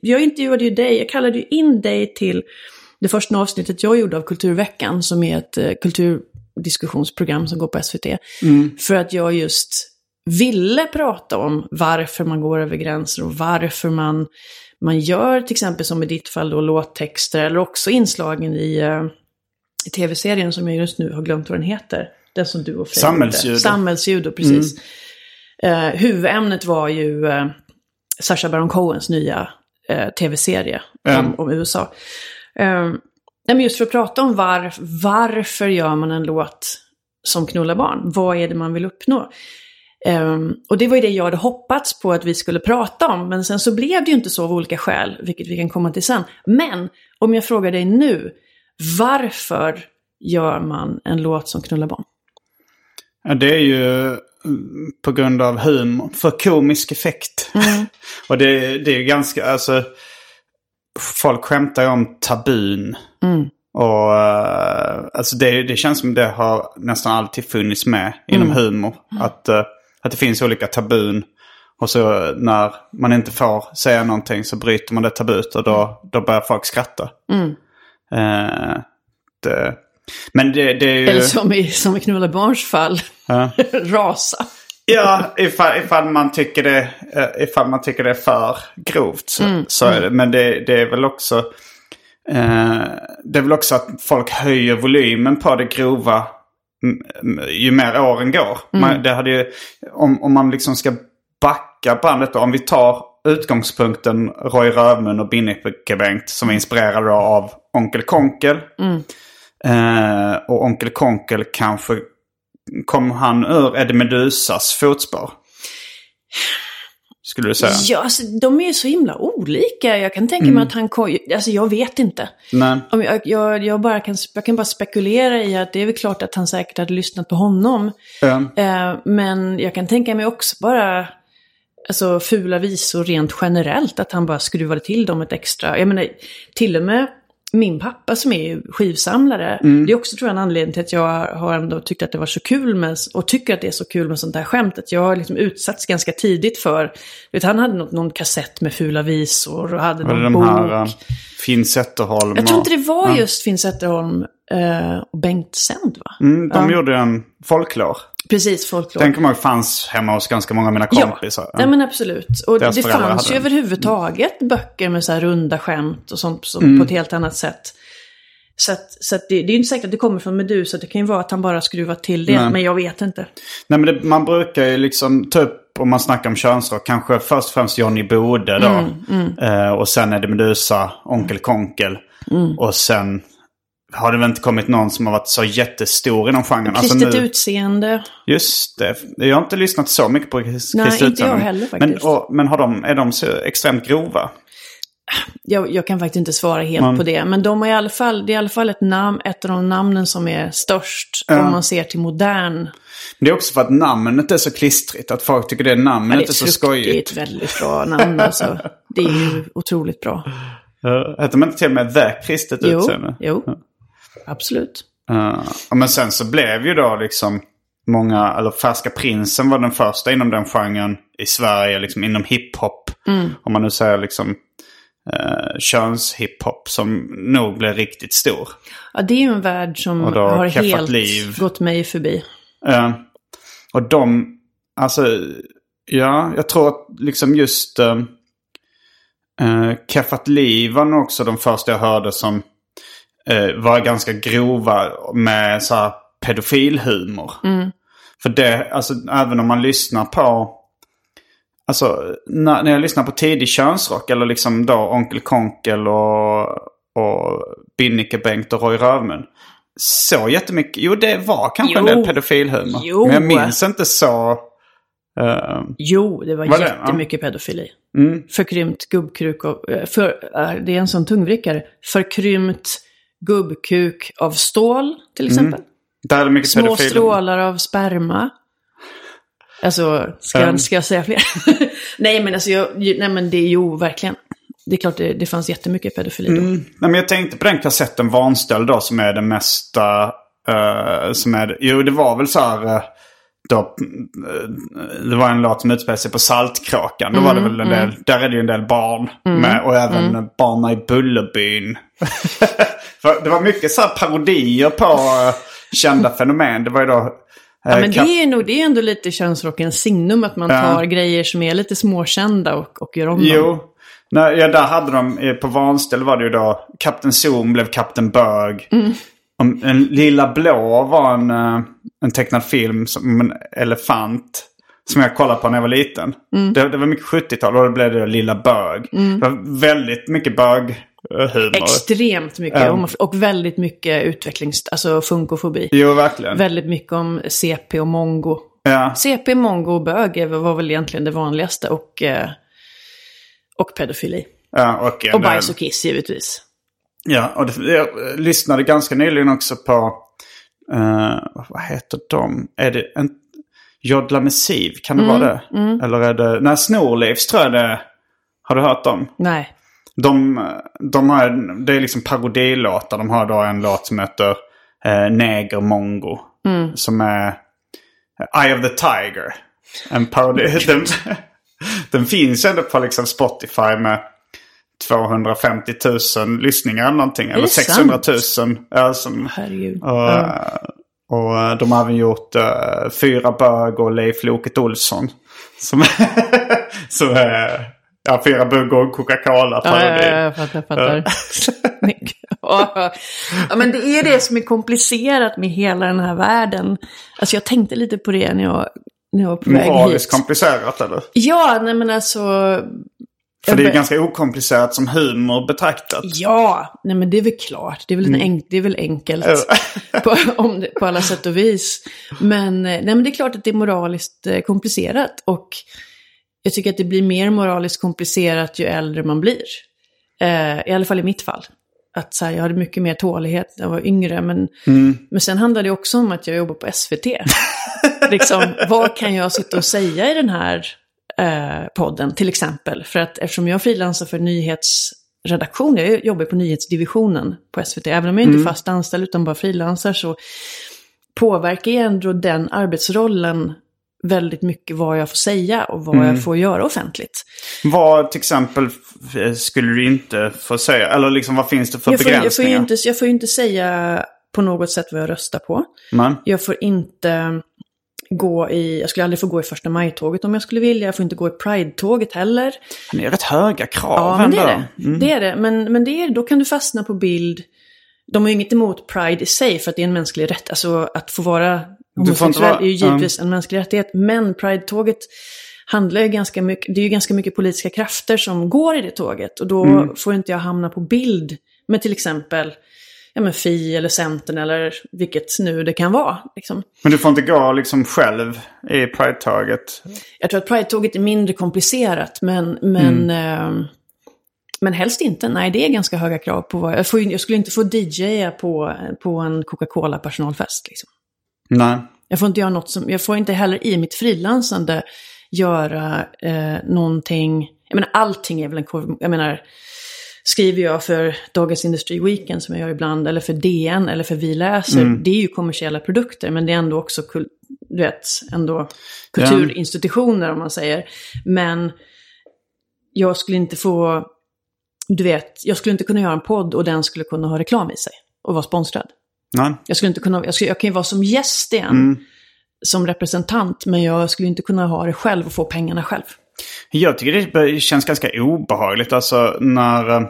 jag intervjuade ju dig, jag kallade ju in dig till det första avsnittet jag gjorde av Kulturveckan, som är ett eh, kulturdiskussionsprogram som går på SVT. För att jag just ville prata om varför man går över gränser och varför man, man gör, till exempel som i ditt fall då, låttexter, eller också inslagen i, eh, i tv-serien som jag just nu har glömt vad den heter. Den som du och Frej Samhällsjudo. gjorde. Samhällsjudo, precis. Eh, huvudämnet var ju eh, Sacha Baron Cohens nya eh, tv-serie om, om USA. Eh, men just för att prata om var, varför gör man en låt som knullar barn? Vad är det man vill uppnå? Eh, och det var ju det jag hade hoppats på att vi skulle prata om, men sen så blev det ju inte så av olika skäl, vilket vi kan komma till sen. Men om jag frågar dig nu, varför gör man en låt som knullar barn? Det är ju mm, på grund av humor. För komisk effekt. <laughs> och det, det är ju ganska, alltså. Folk skämtar ju om tabun. Och eh, alltså det, det känns som det har nästan alltid funnits med inom humor. Att, eh, att det finns olika tabun. Och så när man inte får säga någonting så bryter man det tabut och då, då börjar folk skratta. Eh, det, men det, det är ju... Eller som i, som i Knulla Barns fall, Ja. <laughs> rasa. Ja, ifall, ifall, man tycker det, eh, ifall man tycker det är för grovt så, så är det. Men det, det är väl också... Eh, det är väl också att folk höjer volymen på det grova mm, mm, ju mer åren går. Man, det hade ju, om, om man liksom ska backa bandet då. Om vi tar utgångspunkten Roy Rövmun och Binnike Bengt som är inspirerade av Onkel Konkel. Eh, och Onkel Konkel kanske kom han ur Eddie Medusas fotspår? Skulle du säga? Ja, alltså, de är ju så himla olika. Jag kan tänka mig att han kom... Alltså jag vet inte. Men, Om jag, jag, jag, bara kan, jag kan bara spekulera i att det är väl klart att han säkert hade lyssnat på honom. eh, Eh, men jag kan tänka mig också bara alltså, fula visor rent generellt. Att han bara skruvade till dem ett extra. Jag menar, till och med min pappa som är skivsamlare. Det är också tror jag en anledning till att jag har ändå tyckt att det var så kul med, och tycker att det är så kul med sånt här skämt. Att jag har liksom utsatts ganska tidigt för, vet, han hade något, någon kassett med fula visor och hade var någon de bok. här uh, Finn Zetterholm? Jag tror inte och- det var just Finn Zetterholm eh, och Bengt Sänd va? Mm, de gjorde en folklore. Precis, folklore. Den kommer ihåg fanns hemma hos ganska många av mina kompisar. Ja, nej, men absolut. Och Deras det fanns hade ju den. överhuvudtaget böcker med så här runda skämt och sånt som, Mm. på ett helt annat sätt. Så, att, så att det, det är inte säkert att det kommer från Medusa, det kan ju vara att han bara skruvat till det, Nej. men jag vet inte. Nej men det, man brukar ju liksom ta upp om man snackar om könsrock, kanske först och främst Johnny Bode då. Mm, Eh, och sen är det Medusa, Onkel Konkel. Mm. Och sen har det väl inte kommit någon som har varit så jättestor inom genren. Alltså Kristet nu- utseende. Just det. Jag har inte lyssnat så mycket på Chris- Nej, Kristet inte jag utseende. heller Men, faktiskt. och, men har de, är de så extremt grova? Jag, jag kan faktiskt inte svara helt på det. Men de är i alla fall, det är i alla fall ett, namn, ett av de namnen som är störst om man ser till modern. Det är också för att namnet är så klistrigt. Att folk tycker det namnet Ja, är, så frukt- Det är skojigt. ett väldigt bra namn alltså. Det är ju otroligt bra. Heter man inte till och med The Kristet Jo, utseende? jo. Absolut. Uh, men sen så blev ju då liksom många, eller Färska Prinsen var den första inom den genren i Sverige, liksom inom hiphop. Mm. Om man nu säger liksom uh, könshiphop som nog blev riktigt stor. Ja, det är ju en värld som har helt Liv. gått mig förbi. Eh, och de, alltså, ja, jag tror att liksom just uh, uh, Keffat Liv var nog också de första jag hörde som eh, var ganska grova med så här pedofilhumor. För det, alltså även om man lyssnar på, alltså när, när jag lyssnar på tidig könsrock eller liksom då Onkel Konkel och, och Binnike Bengt och Roy Rövmun. Så jättemycket, jo det var kanske en Jo. del pedofilhumor. Jo. Men jag minns inte så... eh, Jo, det var Var det? Ja. jättemycket pedofili. Mm. Förkrympt gubbkruk och... eh, För, eh, det är en sån tungvrickare. Förkrympt gubbkuk av stål, till exempel. är det mycket Små pedofil. strålar av sperma. Alltså, ska, Um. ska jag säga fler? <laughs> nej, men alltså, jag, nej men det är ju verkligen. Det är klart det, det fanns jättemycket pedofili då. Mm. Nej, men jag tänkte på den kassetten Vanstöld då som är den mesta... eh, som är, jo, det var väl så här... eh, då, eh, det var en låt som utspelade sig på Saltkråkan. Då var det väl en del, där är det ju en del barn med. Och även barnen i Bullerbyn. <laughs> Det var mycket så här parodier på eh, kända fenomen. Det var ju då... eh, Ja, men det är nog det är ändå lite könsrockens signum att man Ja. tar grejer som är lite småkända och, och gör om dem. Jo. Nej, ja, där hade de, eh, på Vanställ var det ju då, Kapten Zoom blev Kapten Bög. Om, en Lilla Blå var en, eh, en tecknad film som om en elefant. Som jag kollade på när jag var liten. Det, det var mycket 70-tal och då blev det Lilla Bög. Det var väldigt mycket böghumor. Extremt mycket. Om- Och väldigt mycket utvecklings... Alltså funkofobi. Jo, verkligen. Väldigt mycket om CP och mongo. Ja. CP, mongo och bög var väl egentligen det vanligaste. Och, eh, och pedofili. Ja, och, Och bajs och kiss givetvis. Ja, och det, jag lyssnade ganska nyligen också på, eh, vad heter de? Är det en Jodla med Siv? Kan det vara det? Eller är det, nej Snorlivs tror jag det. Har du hört dem? Nej. De, de har, det är liksom parodilåtar. De har då en låt som heter eh, Neger Mongo. Som är Eye of the Tiger. En parodi. <laughs> den, den finns ändå på liksom Spotify med 250 000 lyssningar eller någonting. Eller det 600 000. Ja, som, Herregud. och, Ja. och eh, de har även gjort uh, Fyra Bög och Leif Loket Olsson. Som, <laughs> som är ja, Fyra Bög och Coca-Cola. Ja, ja, ja, jag fattar, fattar. <laughs> Ja, men det är det som är komplicerat med hela den här världen. Alltså jag tänkte lite på det när jag, när jag var på väg Moraliskt hit. komplicerat eller? Ja, nej men alltså... För det är ju ganska okomplicerat som humor betraktat. Ja, nej men det är väl klart. Det är väl, en enk, det är väl enkelt <laughs> på, om på alla sätt och vis. Men, eh, nej men det är klart att det är moraliskt eh, komplicerat. Och jag tycker att det blir mer moraliskt komplicerat ju äldre man blir. Eh, I alla fall i mitt fall. Att så här, jag hade mycket mer tålighet när jag var yngre. Men, men sen handlar det också om att jag jobbar på SVT. <laughs> liksom, vad kan jag sitta och säga i den här eh, podden till exempel? För att eftersom jag frilansar för nyhetsredaktion, jag jobbar på nyhetsdivisionen på SVT, även om jag inte är fast anställd utan bara frilansar så påverkar ju ändå den arbetsrollen väldigt mycket vad jag får säga och vad jag får göra offentligt. Vad till exempel f- skulle du inte få säga? Eller liksom vad finns det för Jag får, jag, får begränsningar? ju inte, jag får ju inte säga på något sätt vad jag röstar på. Men, Jag får inte gå i, jag skulle aldrig få gå i första maj-tåget om jag skulle vilja. Jag får inte gå i Pride-tåget heller. det är rätt höga krav Ja, men det är det. Det är det. Men, men det är, då kan du fastna på bild. De har ju inget emot Pride i sig för att det är en mänsklig rätt. Alltså att få vara homosexuell vara- är ju givetvis en mänsklig rättighet. Men Pride-tåget handlar ju ganska mycket, det är ju ganska mycket politiska krafter som går i det tåget. Och då Mm. får inte jag hamna på bild med till exempel ja, men Fi eller Centern eller vilket nu det kan vara. Liksom. Men du får inte gå liksom själv i Pride-tåget? Jag tror att Pride-tåget är mindre komplicerat, men, men, Mm. eh, men helst inte. Nej, det är ganska höga krav på vad jag, får, jag skulle inte få DJa på, på en Coca-Cola personalfest. Liksom. Nej. Jag får inte göra något som, jag får inte heller i mitt frilansande göra eh, någonting, jag menar allting är väl en jag menar skriver jag för Dagens Industri Weekend som jag gör ibland, eller för DN, eller för Vi läser, det är ju kommersiella produkter, men det är ändå också, kul, du vet, ändå kulturinstitutioner om man säger. Men jag skulle inte få, du vet, jag skulle inte kunna göra en podd och den skulle kunna ha reklam i sig och vara sponsrad. Nej. Jag, skulle inte kunna, jag, skulle, jag kan ju vara som gäst i en, som representant, men jag skulle inte kunna ha det själv och få pengarna själv. Jag tycker det känns ganska obehagligt. Alltså när... eh,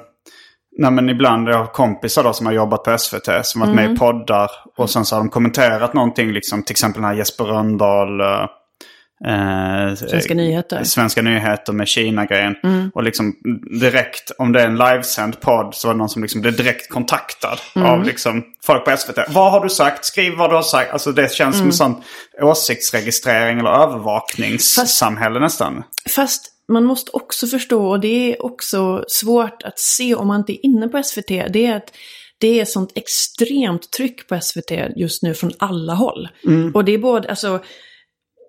Nej men ibland jag har kompisar då som har jobbat på SVT som varit med i poddar. Och sen så har de kommenterat någonting liksom. Till exempel den här Jesper Rönndahl. Eh, Svenska nyheter. Svenska nyheter med Kina-grejen. Och liksom direkt, om det är en livesänd podd så var det någon som liksom blev direkt kontaktad av liksom folk på SVT. Vad har du sagt? Skriv vad du har sagt. Alltså det känns som en sån åsiktsregistrering eller övervakningssamhälle nästan. Fast man måste också förstå, och det är också svårt att se om man inte är inne på SVT, det är att det är sånt extremt tryck på SVT just nu från alla håll. Och det är både, alltså,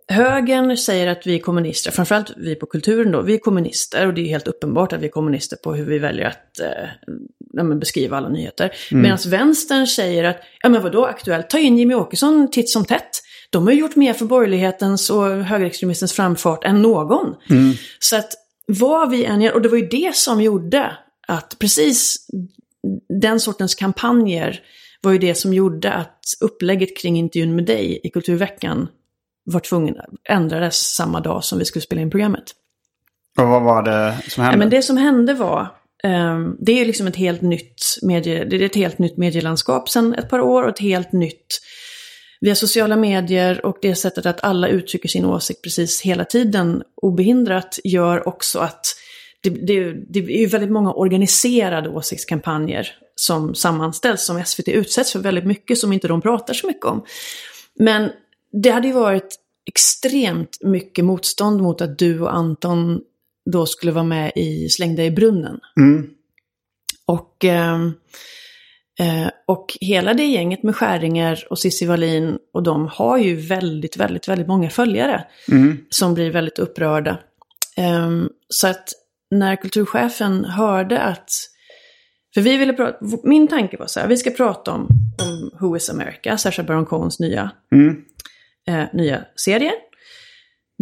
högern säger att vi är kommunister, framförallt vi på kulturen då, vi är kommunister och det är helt uppenbart att vi är kommunister på hur vi väljer att eh, beskriva alla nyheter. Medan vänstern säger att, ja men vadå aktuellt, ta in Jimmy Åkesson titt som tätt. De har gjort mer för borgerlighetens och högerextremistens framfart än någon. Så att vad vi än gör, och det var ju det som gjorde att precis den sortens kampanjer var ju det som gjorde att upplägget kring intervjun med dig i Kulturveckan var tvungen, ändrades samma dag som vi skulle spela in programmet. Och vad var det som hände? Nej, men det som hände var, ehm, det är liksom ett helt nytt medie, det är ett helt nytt medielandskap sedan ett par år och ett helt nytt via sociala medier och det sättet att alla uttrycker sin åsikt precis hela tiden obehindrat gör också att det, det, det är väldigt många organiserade åsiktskampanjer som sammanställs, som SVT utsätts för väldigt mycket som inte de pratar så mycket om. Men det hade ju varit extremt mycket motstånd mot att du och Anton då skulle vara med i Släng dig i brunnen. Och, ehm, eh, och hela det gänget med Skäringer och Cissi Wallin och de har ju väldigt, väldigt, väldigt många följare som blir väldigt upprörda. Ehm, så att när kulturchefen hörde att för vi ville prata, min tanke var så här, vi ska prata om, om Who is America, Sacha Baron Cohens nya, eh, nya serie.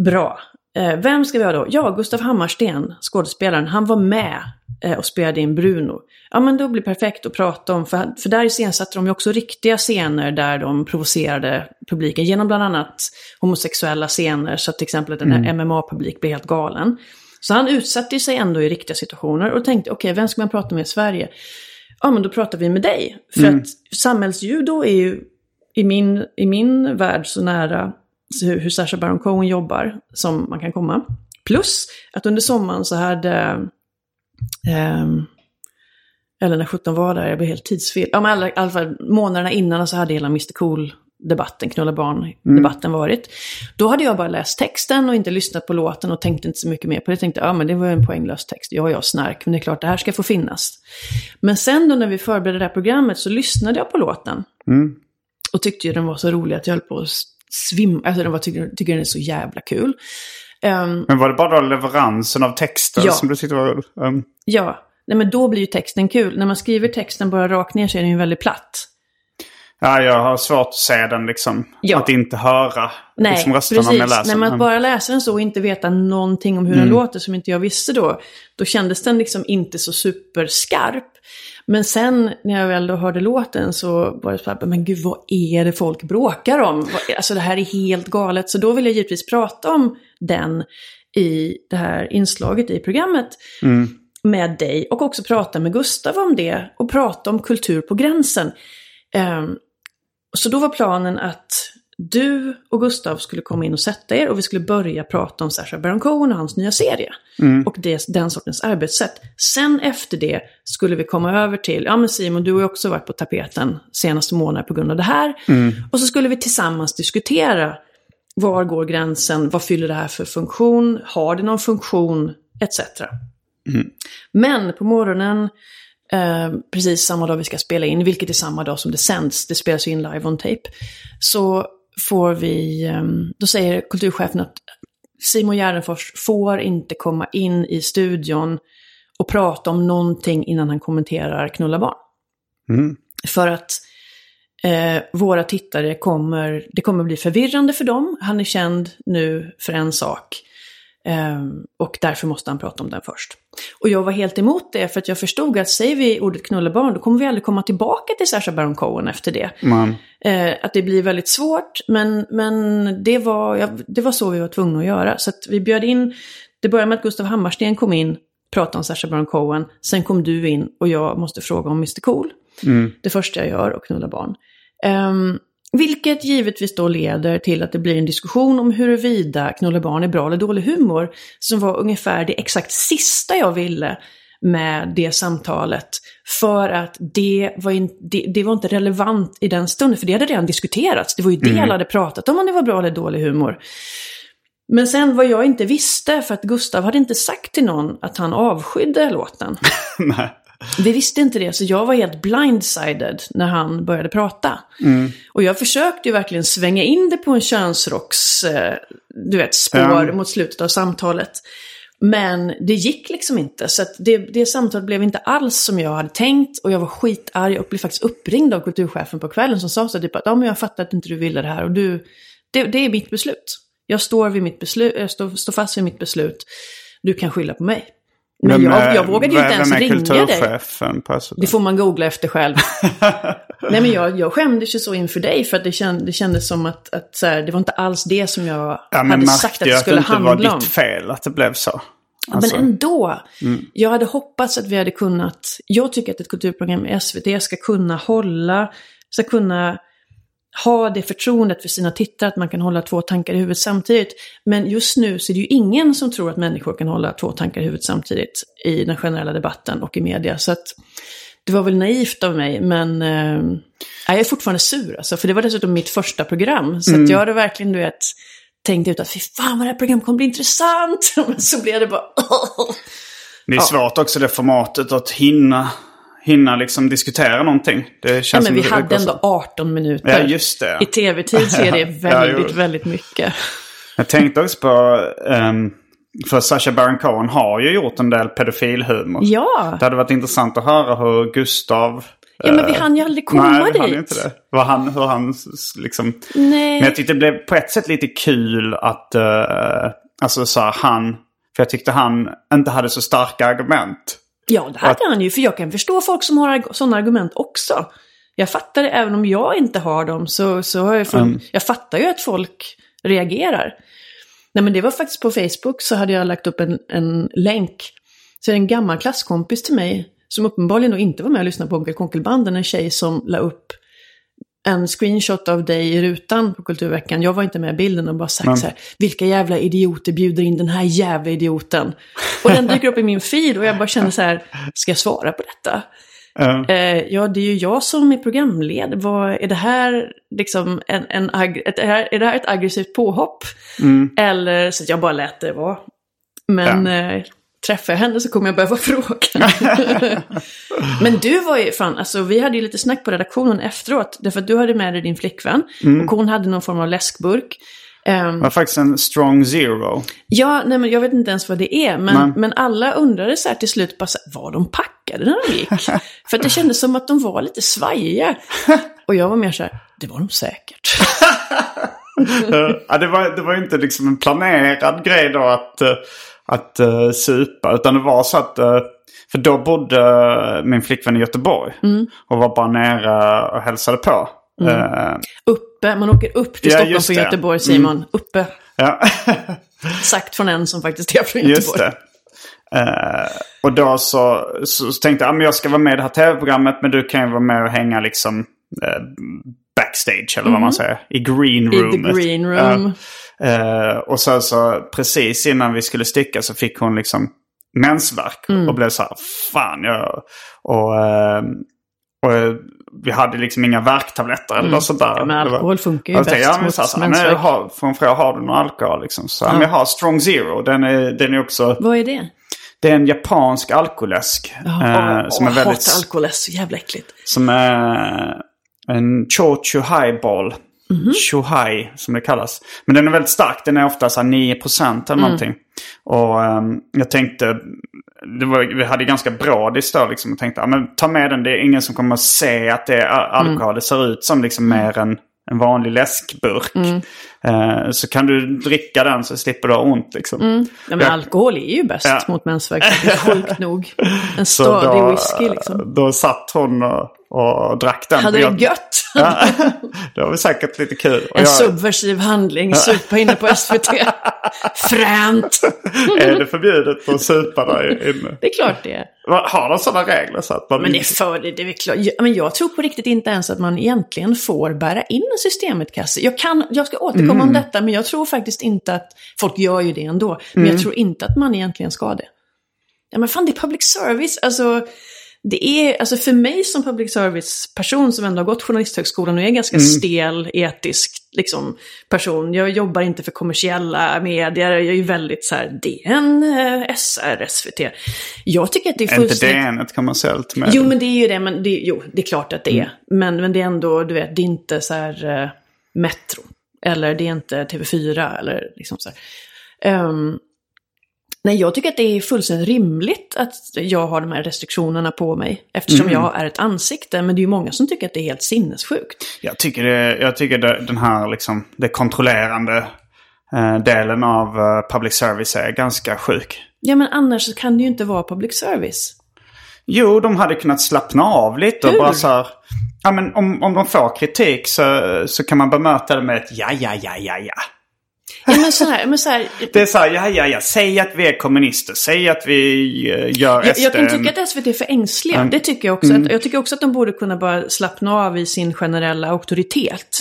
Bra. Eh, vem ska vi ha då? Ja, Gustav Hammarsten, skådespelaren, han var med eh, och spelade in Bruno. Ja, men då blir det perfekt att prata om, för, för där iscensatte de ju också riktiga scener där de provocerade publiken genom bland annat homosexuella scener, så att till exempel att en MMA-publik blev helt galen. Så han utsatte sig ändå i riktiga situationer och tänkte, okej, vem ska man prata med i Sverige? Ja, men då pratar vi med dig. För att samhällsjudo är ju i min, i min värld så nära hur, hur Sacha Baron Cohen jobbar som man kan komma. Plus att under sommaren så hade, ehm, eller när 17 var där, jag blev helt tidsfel. Ja, men i alla fall månaderna innan så hade hela Mr Cool-debatten, Knulla barn-debatten varit. Då hade jag bara läst texten och inte lyssnat på låten och tänkte inte så mycket mer på det. Jag tänkte, ja men det var en poänglös text. Ja, jag snark, men det är klart det här ska få finnas. Men sen då när vi förberedde det här programmet så lyssnade jag på låten. Och tyckte ju den var så rolig att jag höll på att svimma. Alltså den var, tycker, tycker den är så jävla kul. Ehm, Men var det bara då leveransen av texten Ja. som du tyckte var... Um, ja, nej men då blir ju texten kul. När man skriver texten bara rakt ner så är den ju väldigt platt. Ja, jag har svårt att se den liksom. Ja. Att inte höra Nej, liksom, rösterna när jag precis. läser När man den. bara läser den så och inte veta någonting om hur den låter som inte jag visste då, då kändes den liksom inte så superskarp. Men sen när jag väl då hörde låten så var det så här, men gud vad är det folk bråkar om? Alltså det här är helt galet. Så då vill jag givetvis prata om den i det här inslaget i programmet med dig och också prata med Gustav om det och prata om kultur på gränsen. Ehm, så då var planen att du och Gustav skulle komma in och sätta er och vi skulle börja prata om Sacha Baron Cohen och hans nya serie. Och det, den sortens arbetssätt. Sen efter det skulle vi komma över till, ja men Simon, du har ju också varit på tapeten senaste månaden på grund av det här. Och så skulle vi tillsammans diskutera var går gränsen, vad fyller det här för funktion, har det någon funktion, etc. Men på morgonen, eh, precis samma dag vi ska spela in, vilket är samma dag som det sänds, det spelas ju in live on tape, så får vi, eh, då säger kulturchefen att Simon Gärdenfors får inte komma in i studion och prata om någonting innan han kommenterar Knulla barn. För att eh, våra tittare kommer, det kommer bli förvirrande för dem. Han är känd nu för en sak. Eh, och därför måste han prata om den först. Och jag var helt emot det för att jag förstod att säger vi ordet knullabarn då kommer vi aldrig komma tillbaka till Sacha Baron Cohen efter det. Eh, att det blir väldigt svårt, men, men det, var, ja, det var så vi var tvungna att göra. Så att vi bjöd in, det började med att Gustav Hammarsten kom in, pratade om Sacha Baron Cohen, sen kom du in och jag måste fråga om Mr Cool. Det första jag gör och knulla barn. Ehm, vilket givetvis då leder till att det blir en diskussion om huruvida knulla barn är bra eller dålig humor. Som var ungefär det exakt sista jag ville med det samtalet. För att det var, in, det, det var inte relevant i den stunden, för det hade redan diskuterats. Det var ju det alla hade pratat om, om det var bra eller dålig humor. Men sen vad jag inte visste, för att Gustav hade inte sagt till någon att han avskydde låten. <laughs> Nej. Vi visste inte det, så jag var helt blindsided när han började prata. Och jag försökte ju verkligen svänga in det på en könsrocks, eh, du vet, spår Ja. mot slutet av samtalet. Men det gick liksom inte, så det, det samtalet blev inte alls som jag hade tänkt. Och jag var skitarg och blev faktiskt uppringd av kulturchefen på kvällen som sa så typ att ja, men jag fattar att inte du ville det här och du, det, det är mitt beslut. Jag står, vid mitt beslut, jag står, står fast vid mitt beslut. Du kan skylla på mig. Men Vem jag, är- jag vågade ju inte vem ens är ringa dig. kulturchefen på SVT? Det får man googla efter själv. <laughs> Nej men jag, jag skämdes ju så inför dig för att det, känd, det kändes som att, att så här, det var inte alls det som jag Ja, men hade sagt att det ju att det skulle inte var handla om. ditt fel att det blev så. Alltså, Men ändå. Jag hade hoppats att vi hade kunnat, jag tycker att ett kulturprogram i SVT ska kunna hålla, ska kunna ha det förtroendet för sina tittare att man kan hålla två tankar i huvudet samtidigt. Men just nu så är det ju ingen som tror att människor kan hålla två tankar i huvudet samtidigt i den generella debatten och i media. Så att det var väl naivt av mig, men eh, jag är fortfarande sur alltså. För det var dessutom mitt första program. Så att jag hade verkligen, du vet, tänkt ut att fy fan vad det här programmet kommer bli intressant. <laughs> Men så blev det bara... <laughs> det är svårt också det formatet att hinna, hinna liksom diskutera någonting. Det Ja, känns men som vi hade ändå så. 18 minuter. Ja, just det. I tv-tid så är det <laughs> Ja, väldigt, jo. väldigt mycket. Jag tänkte också på... ehm, för Sacha Baron Cohen har ju gjort en del pedofilhumor. Ja, Det hade varit intressant att höra hur Gustav... ja men vi eh, hann ju aldrig komma Nej, vi dit. hade inte det. Vad han, hur han liksom... Nej. Men jag tyckte det blev på ett sätt lite kul att... Uh, alltså så här, han... För jag tyckte han inte hade så starka argument. Ja, det hade han ju. För jag kan förstå folk som har sådana argument också. Jag fattar det, även om jag inte har dem, så, så har jag, för, jag fattar ju att folk reagerar. Nej men det var faktiskt på Facebook så hade jag lagt upp en, en länk. Så en gammal klasskompis till mig, som uppenbarligen då inte var med och lyssnade på Onkel Konkelbanden, en tjej som la upp en screenshot av dig i rutan på Kulturveckan. Jag var inte med i bilden och bara sagt så här, vilka jävla idioter bjuder in den här jävla idioten? Och den dyker upp i min feed och jag bara känner så här, ska jag svara på detta? Eh, Eh, ja, det är ju jag som är programled. Vad, är det här liksom en, en ett, är det här- ett aggressivt påhopp? Eller så jag bara lät det vara. Men eh, träffar jag henne så kommer jag behöva <laughs> fråga. <laughs> Men du var ju, fan, alltså vi hade ju lite snack på redaktionen efteråt. Därför att du hade med dig din flickvän. Och hon hade någon form av läskburk. Ehm, det var faktiskt en strong zero. Ja, nej men jag vet inte ens vad det är. Men, men alla undrade så här till slut, bara så här, var de packade när de gick? <laughs> För att det kändes som att de var lite svajiga. Och jag var mer så här, det var de säkert. Ja, det, var, det var inte liksom en planerad grej då att, eh, att uh, supa. Utan det var så att... eh, för då bodde min flickvän i Göteborg. Mm. Och var bara nere och hälsade på. Eh, Uppe, man åker upp till Ja, Stockholm just från. Göteborg, Simon. Uppe. ja, <laughs> Sagt från en som faktiskt är från just Göteborg. det. Eh, och då så, så, så tänkte jag att jag ska vara med i det här tv-programmet. Men du kan ju vara med och hänga liksom eh, backstage, eller vad man säger. I green I the green room. Eh, och sen så precis innan vi skulle sticka så fick hon liksom mensvärk. Mm. Och blev så här, fan jag... Och, eh, och vi hade liksom inga värktabletter eller något sånt där. Mm. Ja, men alkohol funkar ju Jag bäst ja, men mot så här, men mensvärk. jag har, Från fråga, har du någon alkohol liksom? Så, ja. men jag har Strong Zero. Den är, den är också... Vad är det? Det är en japansk alkoläsk. Ja, eh, som är åh, väldigt... hatar alkohol, det är så jävla äckligt. Som är en Chochu Highball. Mhm. Chuhai som det kallas. Men den är väldigt stark. Den är ofta så här 9% Mm. eller någonting. Och ehm, jag tänkte, det var, vi hade ganska bra diss då liksom. Jag tänkte, ja, men ta med den. Det är ingen som kommer att se att det är Mm. alkohol. Det ser ut som liksom mer en, en vanlig läskburk. Mm. Eh, så kan du dricka den så slipper du ha ont liksom. Ja, men alkohol är ju bäst Ja. mot mensvärk. <laughs> Sjukt nog. En stadig då, whisky liksom. Då satt hon och, och drack den. Hade det gött? <laughs> Ja, det var säkert lite kul. En jag- subversiv handling, supa inne på SVT. <laughs> Fränt! Är det förbjudet att supa där inne? Det är klart det är. Har de sådana regler så att man... Men det är för det, det är klart. Jag, men jag tror på riktigt inte ens att man egentligen får bära in en systemetkasse. Jag, kan, jag ska återkomma Mm. om detta, men jag tror faktiskt inte att... Folk gör ju det ändå. Men Mm. jag tror inte att man egentligen ska det. Ja men fan, det är public service. Alltså, det är, alltså för mig som public service-person som ändå har gått journalisthögskolan och är en ganska Mm. stel, etisk liksom, person. Jag jobbar inte för kommersiella medier. Jag är ju väldigt så här, DN, eh, SR, SVT. Jag tycker att det är Är inte fullständigt... DN ett kommersiellt med? Jo, men det är ju det. Men det, jo, det är klart att det är. Men, men det är ändå, du vet, det är inte så här eh, Metro. Eller det är inte TV4 eller liksom så här. Ehm, nej, jag tycker att det är fullständigt rimligt att jag har de här restriktionerna på mig. Eftersom jag är ett ansikte. Men det är ju många som tycker att det är helt sinnessjukt. Jag tycker, det, jag tycker det, den här liksom, det kontrollerande eh, delen av eh, public service är ganska sjuk. Ja, men annars kan det ju inte vara public service. Jo, de hade kunnat slappna av lite och Hur? bara så här... Ja, men om, om de får kritik så, så kan man bemöta det med ett ja, ja, ja, ja, ja. Ja, men så här, men så här, <laughs> Det är så här, ja, ja, ja, säg att vi är kommunister, säg att vi eh, gör Jag, SD jag kan en- tycka att SVT är för ängsliga. Det tycker jag också. Att, jag tycker också att de borde kunna bara slappna av i sin generella auktoritet.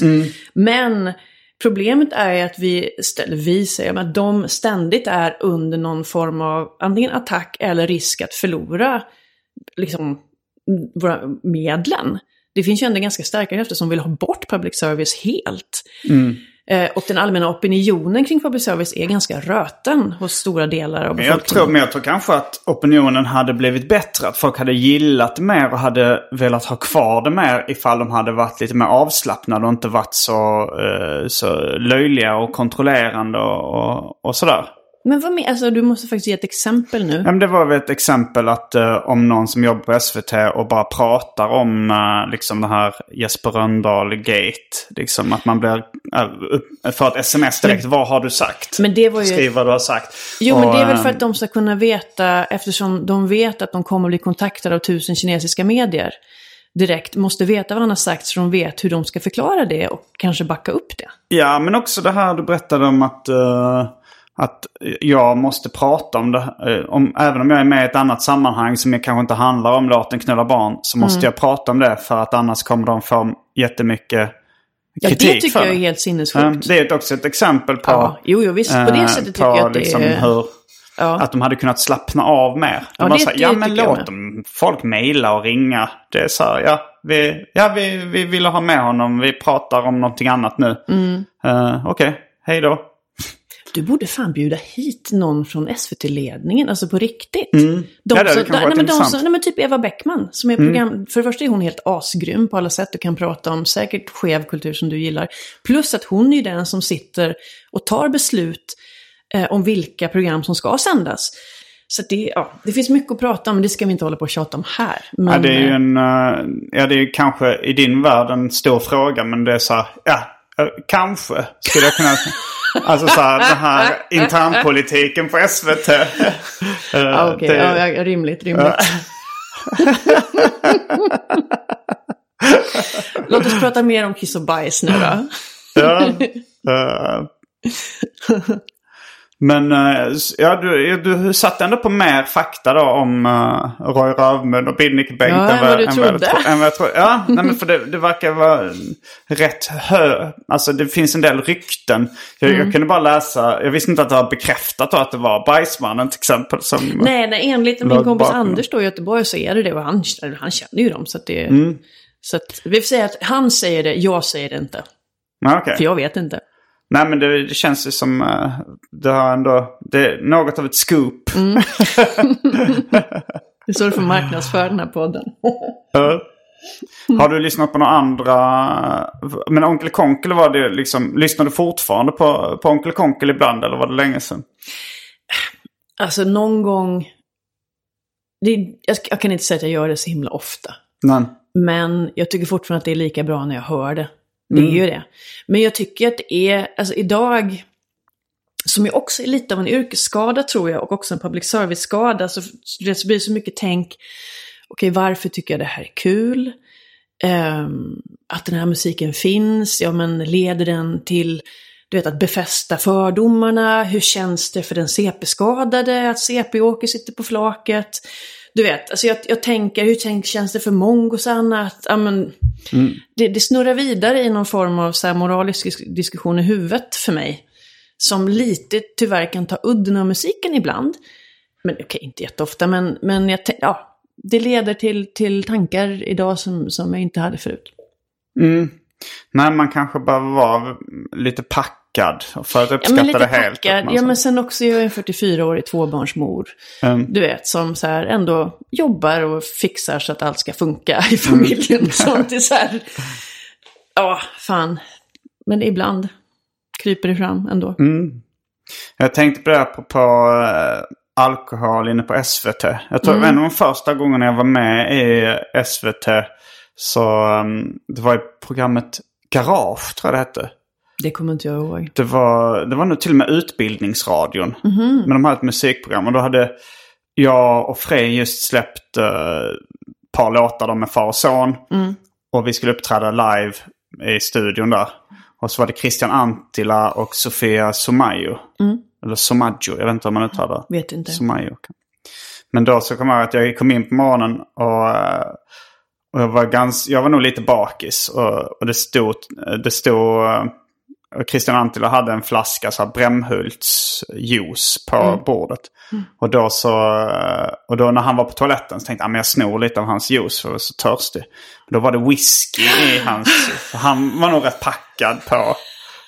Men problemet är att vi, eller vi säger, men att de ständigt är under någon form av antingen attack eller risk att förlora liksom, våra medlen. Det finns ju ändå ganska starka krafter som vill ha bort public service helt. Eh, och den allmänna opinionen kring public service är ganska röten hos stora delar av Men jag, befolkningen. tror, men jag tror kanske att opinionen hade blivit bättre. Att folk hade gillat mer och hade velat ha kvar det mer ifall de hade varit lite mer avslappnade och inte varit så, eh, så löjliga och kontrollerande och, och, och sådär. Men vad med, alltså du måste faktiskt ge ett exempel nu. Ja, men det var väl ett exempel att eh, om någon som jobbar på SVT och bara pratar om uh, liksom det här Jesper Rönndahl-gate. Liksom att man blir, uh, upp, för ett sms direkt, vad har du sagt? Men det var ju... Skriv vad du har sagt. Jo, men Och, det är väl eh, för att de ska kunna veta, eftersom de vet att de kommer bli kontaktade av tusen kinesiska medier direkt, måste veta vad han har sagt så de vet hur de ska förklara det och kanske backa upp det. Ja, men också det här du berättade om att, eh, att jag måste prata om det. eh, om, även om jag är med i ett annat sammanhang som kanske inte handlar om låten knulla barn. Så måste Mm. jag prata om det för att annars kommer de få jättemycket Ja, kritik det tycker för jag är helt Ja, sinnessjukt. Det är också ett exempel på, Ja, jo, jo, visst. På eh, det sättet tycker på jag att det liksom är... hur, Ja. att de hade kunnat slappna av mer. De Ja, det- så här, ja men tycker jag låt dem, folk mejla och ringa. Det är så här, ja, vi, ja vi, vi ville ha med honom, vi pratar om någonting annat nu. Mm. Eh, Okej, hej då. Du borde fan bjuda hit någon från SVT-ledningen, alltså på riktigt. De Mm. Ja, det som, kanske varit nej, men de som, nej, men typ Eva Bäckman, som är program... För det första är hon helt asgrym på alla sätt och kan prata om säkert skev kultur som du gillar. Plus att hon är den som sitter och tar beslut eh, om vilka program som ska sändas. Så det, ja, det finns mycket att prata om, men det ska vi inte hålla på och tjata om här. Men, Ja, det är ju eh, en, eh, ja det är kanske i din värld en stor fråga men det är så här, ja, kanske skulle jag kunna... <laughs> Alltså så här, den här internpolitiken på SVT. Eh, ja, okej, det- ja, ja, rimligt, rimligt. <laughs> Låt oss prata mer om kiss och bajs nu då. Ja. eh, <laughs> Men eh, ja, du, du satt ändå på mer fakta då om uh, Roy Rövmun och Bill Bengt. Ja, än vad du trodde. Än vad jag trodde. Ja, nej, men för det, det verkar vara rätt hö... Alltså det finns en del rykten. Jag, Mm. jag kunde bara läsa, jag visste inte att det var bekräftat då att det var Bajsmannen till exempel. Som, Nej, nej enligt min kompis bakom. Anders då i Göteborg så är det det. Och han, han känner ju dem. Så att det... Mm. Så att vi får säga att han säger det, jag säger det inte. Okej. För jag vet inte. Nej men det, det känns ju som, uh, det har ändå, det är något av ett scoop. Mm. <laughs> Det är så du får marknadsföra den här podden. Ja. Har du lyssnat på några andra? Men Onkel Konkel var det liksom, lyssnar du fortfarande på, på Onkel Konkel ibland eller var det länge sedan? Alltså någon gång... Det, jag, jag kan inte säga att jag gör det så himla ofta. Nej. Men jag tycker fortfarande att det är lika bra när jag hör det. Det är ju det. Men jag tycker att det är, alltså idag, som ju också är lite av en yrkesskada tror jag, och också en public service-skada, så, det blir så mycket tänk, okej varför tycker jag det här är kul? Ehm, att den här musiken finns, ja men leder den till, du vet att befästa fördomarna? Hur känns det för den CP-skadade att CP-åker sitter på flaket? Du vet, alltså jag, jag tänker, hur tänk, känns det för mongosarna att, ja men, det, det snurrar vidare i någon form av så moralisk dis- diskussion i huvudet för mig. Som lite tyvärr kan ta udden av musiken ibland. Men okej, inte jätteofta, men, men jag, ja, det leder till, till tankar idag som, som jag inte hade förut. Mm. Nej, man kanske behöver vara lite packad för att Ja, uppskatta men lite det helt. packad. Ja, men sen också, jag är en 44-årig tvåbarnsmor. Mm. Du vet, som så här ändå jobbar och fixar så att allt ska funka Mm. <laughs> i familjen. Sånt är så här, ja, fan. Men ibland kryper det fram ändå. Mm. Jag tänkte på det här på, på eh, alkohol inne på SVT. Jag tror Mm. en av de första gångerna jag var med i SVT så um, det var i programmet Garage tror jag det hette. Det kommer inte jag ihåg. Det var, det var nog till och med Utbildningsradion. Mhm. Men de hade ett musikprogram och då hade jag och Frej just släppt eh, ett par låtar med far och son. Mm. Och vi skulle uppträda live i studion där. Och så var det Christian Antila och Sofia Somayo. Mm. Eller Somaggio, jag vet inte om man uttalar det. Vet inte. Somayo. Men då så kom jag att jag kom in på morgonen och, eh, och jag var ganska, jag var nog lite bakis. Och, och det stod, det stod, eh, Christian Antila hade en flaska så här Brämhults juice på bordet. Och då så, eh, och då när han var på toaletten så tänkte jag att jag snor lite av hans juice för jag var så törstig. Och då var det whisky i hans, han var nog rätt packad på,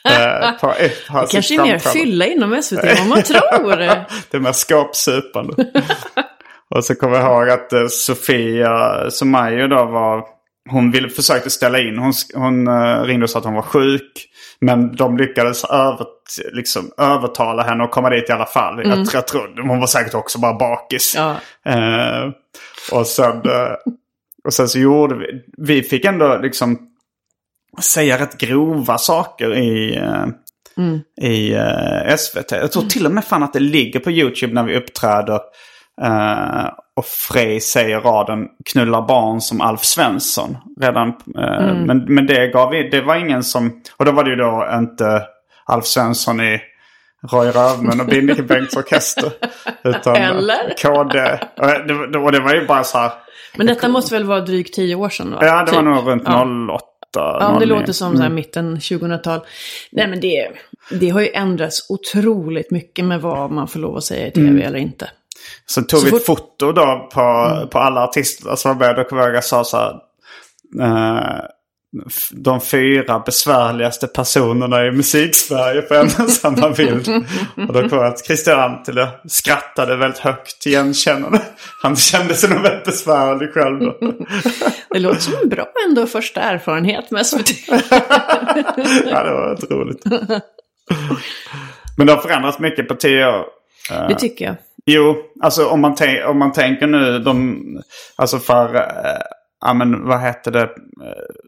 eh, på av Det kanske är mer fylla inom SVT än vad man tror. <laughs> det med skåpsupande. <laughs> och så kommer jag ihåg att eh, Sofia Somayo då var... Hon ville, försökte ställa in. Hon, hon eh, ringde och sa att hon var sjuk. Men de lyckades över, liksom, övertala henne att komma dit i alla fall. Jag, jag tror, hon var säkert också bara bakis. Ja. Eh, och, sen, eh, och sen så gjorde vi... Vi fick ändå liksom säga rätt grova saker i, eh, i eh, SVT. Jag tror till och med fan att det ligger på YouTube när vi uppträder. eh, och Frej säger raden knullar barn som Alf Svensson. Redan, eh, men, men det gav vi, det var ingen som... Och då var det ju då inte Alf Svensson i Roy Rövmun och Binnike <laughs> Bengts orkester. Utan Eller? KD. Och det, och det var ju bara så här... Men detta måste väl vara drygt tio år sedan? Va? Ja, det var Typ. nog runt Ja. 08. Ja, det 09. låter som så här mitten 2000-tal. Nej, men det, det har ju ändrats otroligt mycket med vad man får lov att säga i tv eller inte. Så tog Så vi ett fort- foto då på, på alla artister som var med. Då kommer jag ihåg jag sa så här. eh, de fyra besvärligaste personerna i musiksverige på en och samma bild. och då kom jag att Christian Antila skrattade väldigt högt igenkännande. Han kände sig nog väldigt besvärlig själv då. <laughs> Det låter som en bra ändå första erfarenhet med SVT. <laughs> ja, det var rätt roligt. <laughs> Men det har förändrats mycket på tio år. Det tycker jag. Jo, alltså om man, om man tänker nu, de, alltså för, äh, ja men vad hette det, uh,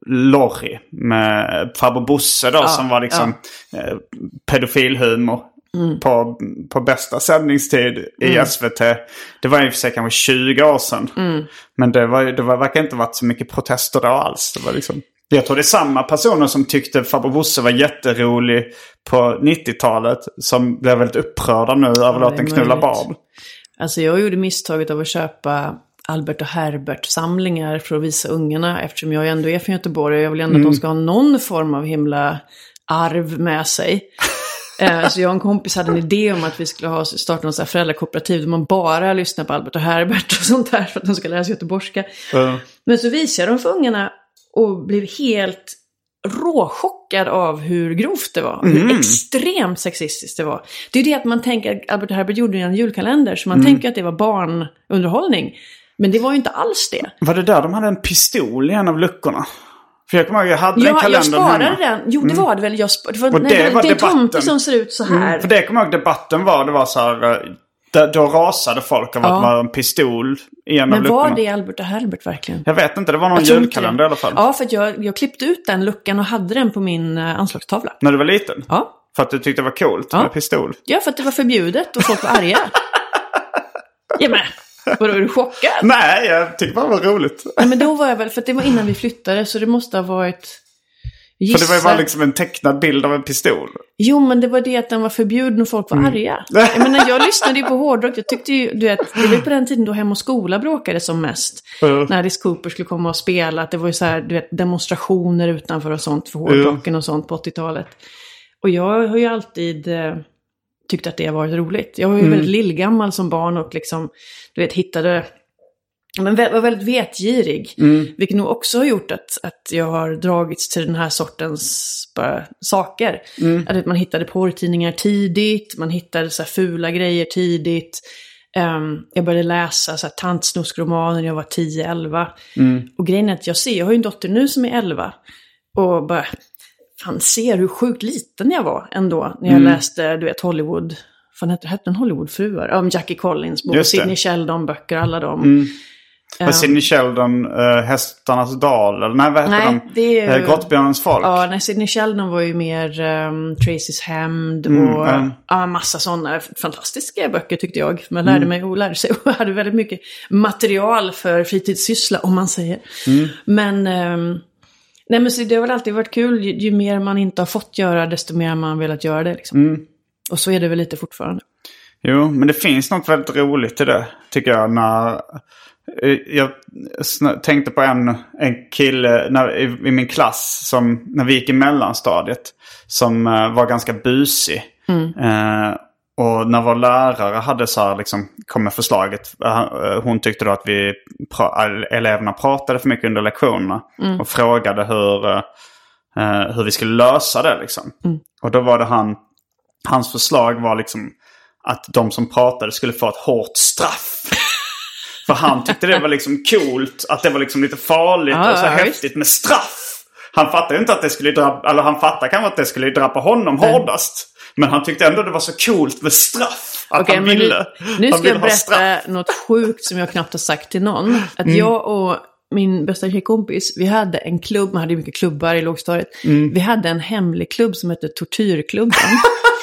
Lorry med farbror Bosse då som var liksom eh, pedofilhumor. På, på bästa sändningstid i SVT. Det var i och för sig kanske 20 år sedan. Men det, var, det var, verkar inte varit så mycket protester då alls. Det var liksom... Jag tror det är samma personer som tyckte Farbror Bosse var jätterolig på 90-talet. Som blev väldigt upprörda nu över är den knulla barn. Alltså jag gjorde misstaget av att köpa Albert och Herbert-samlingar för att visa ungarna. Eftersom jag ändå är från Göteborg och jag vill ändå Mm. att de ska ha någon form av himla arv med sig. <laughs> Eh, Så jag och en kompis hade en idé om att vi skulle ha, starta något så här föräldrakooperativ där man bara lyssnar på Albert och Herbert och sånt där för att de ska lära sig göteborgska. Uh, Men så visade jag dem för ungarna och blev helt råchockad av hur grovt det var. Hur extremt sexistiskt det var. Det är det att man tänker, att Albert Herbert gjorde en julkalender, så man tänker att det var barnunderhållning. Men det var ju inte alls det. var det där de hade en pistol i en av luckorna? För jag kommer ihåg, jag hade den Ja, jag kalendern sparade hemma. den. Jo, det var det väl. Jag det var, Och det var det är en tomte som ser ut så här. För det kommer jag ihåg debatten var, det var så här... Där, då rasade folk av att Ja. det var en pistol i en av Men luckorna. var det Albert och Herbert verkligen? Jag vet inte, det var någon julkalender i alla fall. Ja, för att jag, jag klippte ut den luckan och hade den på min eh, anslagstavla. När du var liten? Ja. För att du tyckte det var coolt Ja. med pistol? Ja, för att det var förbjudet och folk var arga. <laughs> ja, men vadå, är du chockad? Nej, jag tyckte bara det var roligt. Nej, men då var jag väl, för att det var innan vi flyttade, så det måste ha varit... För Gissa. det var ju bara liksom en tecknad bild av en pistol. Jo, men det var det att den var förbjuden och folk var Mm. arga. <laughs> Jag menar, jag lyssnade ju på hårdrock. Jag tyckte ju, du vet, det var på den tiden då Hem och Skola bråkade som mest. Mm. När Alice Cooper skulle komma och spela. Att det var ju så här, du vet, demonstrationer utanför och sånt för hårdrocken och sånt på 80-talet. Och jag har ju alltid eh, tyckt att det har varit roligt. Jag var ju väldigt lillgammal som barn och liksom, du vet, hittade men var väldigt vetgirig. Vilket nog också har gjort att, att jag har dragits till den här sortens bara, saker. Att vet, man hittade porrtidningar tidigt, man hittade så fula grejer tidigt. Ehm, jag började läsa så här tantsnuskromaner när jag var 10-11. Och grejen är att jag ser, jag har ju en dotter nu som är 11. Och bara, fan ser hur sjukt liten jag var ändå. När jag läste, du vet, Hollywood. Fan hette, den Hollywoodfruar? Ja, om Jackie Collins bok. Sidney Sheldon-böcker, alla dem. Var Sidney Sheldon uh, Hästarnas dal? Eller nej, vad heter Nej, den? det är ju- Eh, Grottbjörnens folk? Ja, nej, Sidney Sheldon var ju mer um, Tracy's Hämnd och Mm, mm. ja, massa sådana fantastiska böcker tyckte jag. Man lärde Mm. mig och lärde sig <laughs> och hade väldigt mycket material för fritidssyssla om man säger. Mm. Men, ehm, nej, men så det har väl alltid varit kul. Ju, ju mer man inte har fått göra, desto mer man velat göra det. Liksom. Mm. Och så är det väl lite fortfarande. Jo, men det finns något väldigt roligt i det, tycker jag. När, jag sn- tänkte på en, en kille när, i, i min klass, som, när vi gick i mellanstadiet, som eh, var ganska busig. Eh, och när vår lärare hade så här, liksom, kom med förslaget, eh, hon tyckte då att vi, pra, eleverna pratade för mycket under lektionerna. Och frågade hur, eh, eh, hur vi skulle lösa det. Liksom. Och då var det han, hans förslag var liksom att de som pratade skulle få ett hårt straff. För han tyckte det var liksom coolt, att det var liksom lite farligt Ja, och så ja, häftigt med straff. Han fattade inte att det skulle drabba, eller han fattade kanske att det skulle drabba honom hårdast. Men han tyckte ändå det var så coolt med straff. Att Okej, han ville, nu, nu ska ville jag straff. berätta något sjukt som jag knappt har sagt till någon. Att Mm. jag och min bästa tjejkompis, vi hade en klubb, man hade ju mycket klubbar i lågstadiet. Mm. Vi hade en hemlig klubb som hette Tortyrklubben. <laughs>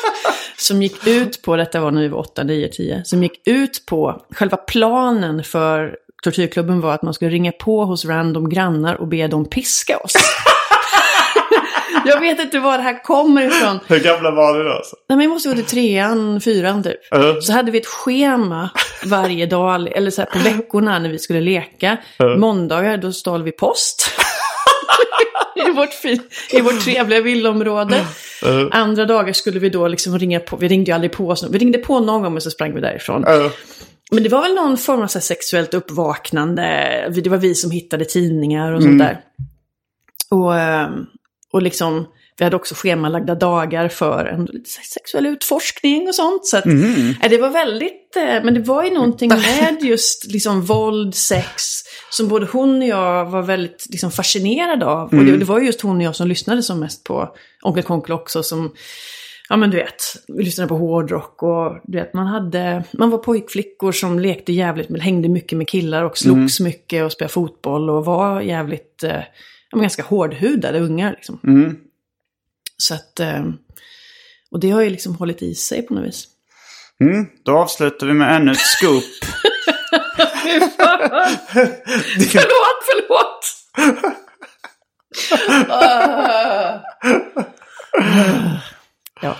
som gick ut på, detta var när vi var 8, 9, 10, som gick ut på, själva planen för Tortyrklubben var att man skulle ringa på hos random grannar och be dem piska oss. <laughs> jag vet inte var det här kommer ifrån. Hur gamla var du då? Alltså? Nej, men jag måste gå till trean, fyran typ. Ja. Så hade vi ett schema varje dag, eller så här på veckorna när vi skulle leka. Måndagar, då stal vi post. <laughs> <laughs> I vårt, fin, I vårt trevliga villaområde. Andra dagar skulle vi då liksom ringa på, vi ringde ju aldrig på oss, vi ringde på någon gång men så sprang vi därifrån. Ja. Men det var väl någon form av sexuellt uppvaknande. Det var vi som hittade tidningar och sånt där. Och, ehm, och liksom, vi hade också schemalagda dagar för en sexuell utforskning och sånt. Så att, eh, det var väldigt, eh, men det var ju någonting med just liksom våld, sex, som både hon och jag var väldigt liksom, fascinerade av. Och det, det var ju just hon och jag som lyssnade som mest på Onkel Konkel också, som Ja men du vet, vi lyssnade på hårdrock och du vet, man hade, man var pojkflickor som lekte jävligt, men hängde mycket med killar och slogs mycket och spelade fotboll och var jävligt, eh, ja, ganska hårdhudade ungar liksom. Så att, eh, och det har ju liksom hållit i sig på något vis. Mm, då avslutar vi med ännu ett scoop. <laughs> <laughs> förlåt, förlåt! Ja.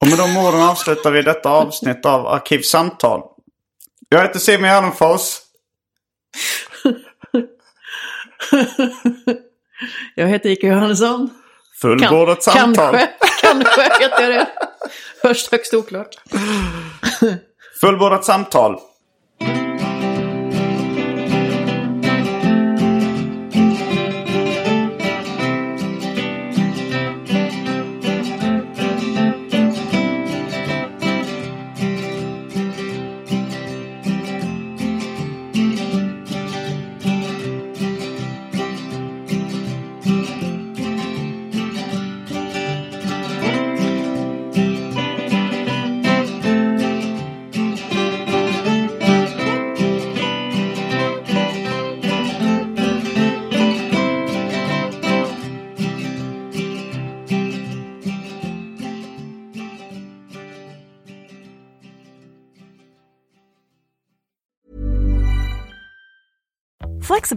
Och med de orden avslutar vi detta avsnitt av Arkivsamtal. Jag heter Simon Gärdenfors. Jag heter Ike Johannesson. Fullbordat samtal. Kanske, kanske heter det. Först högst oklart. Fullbordat samtal.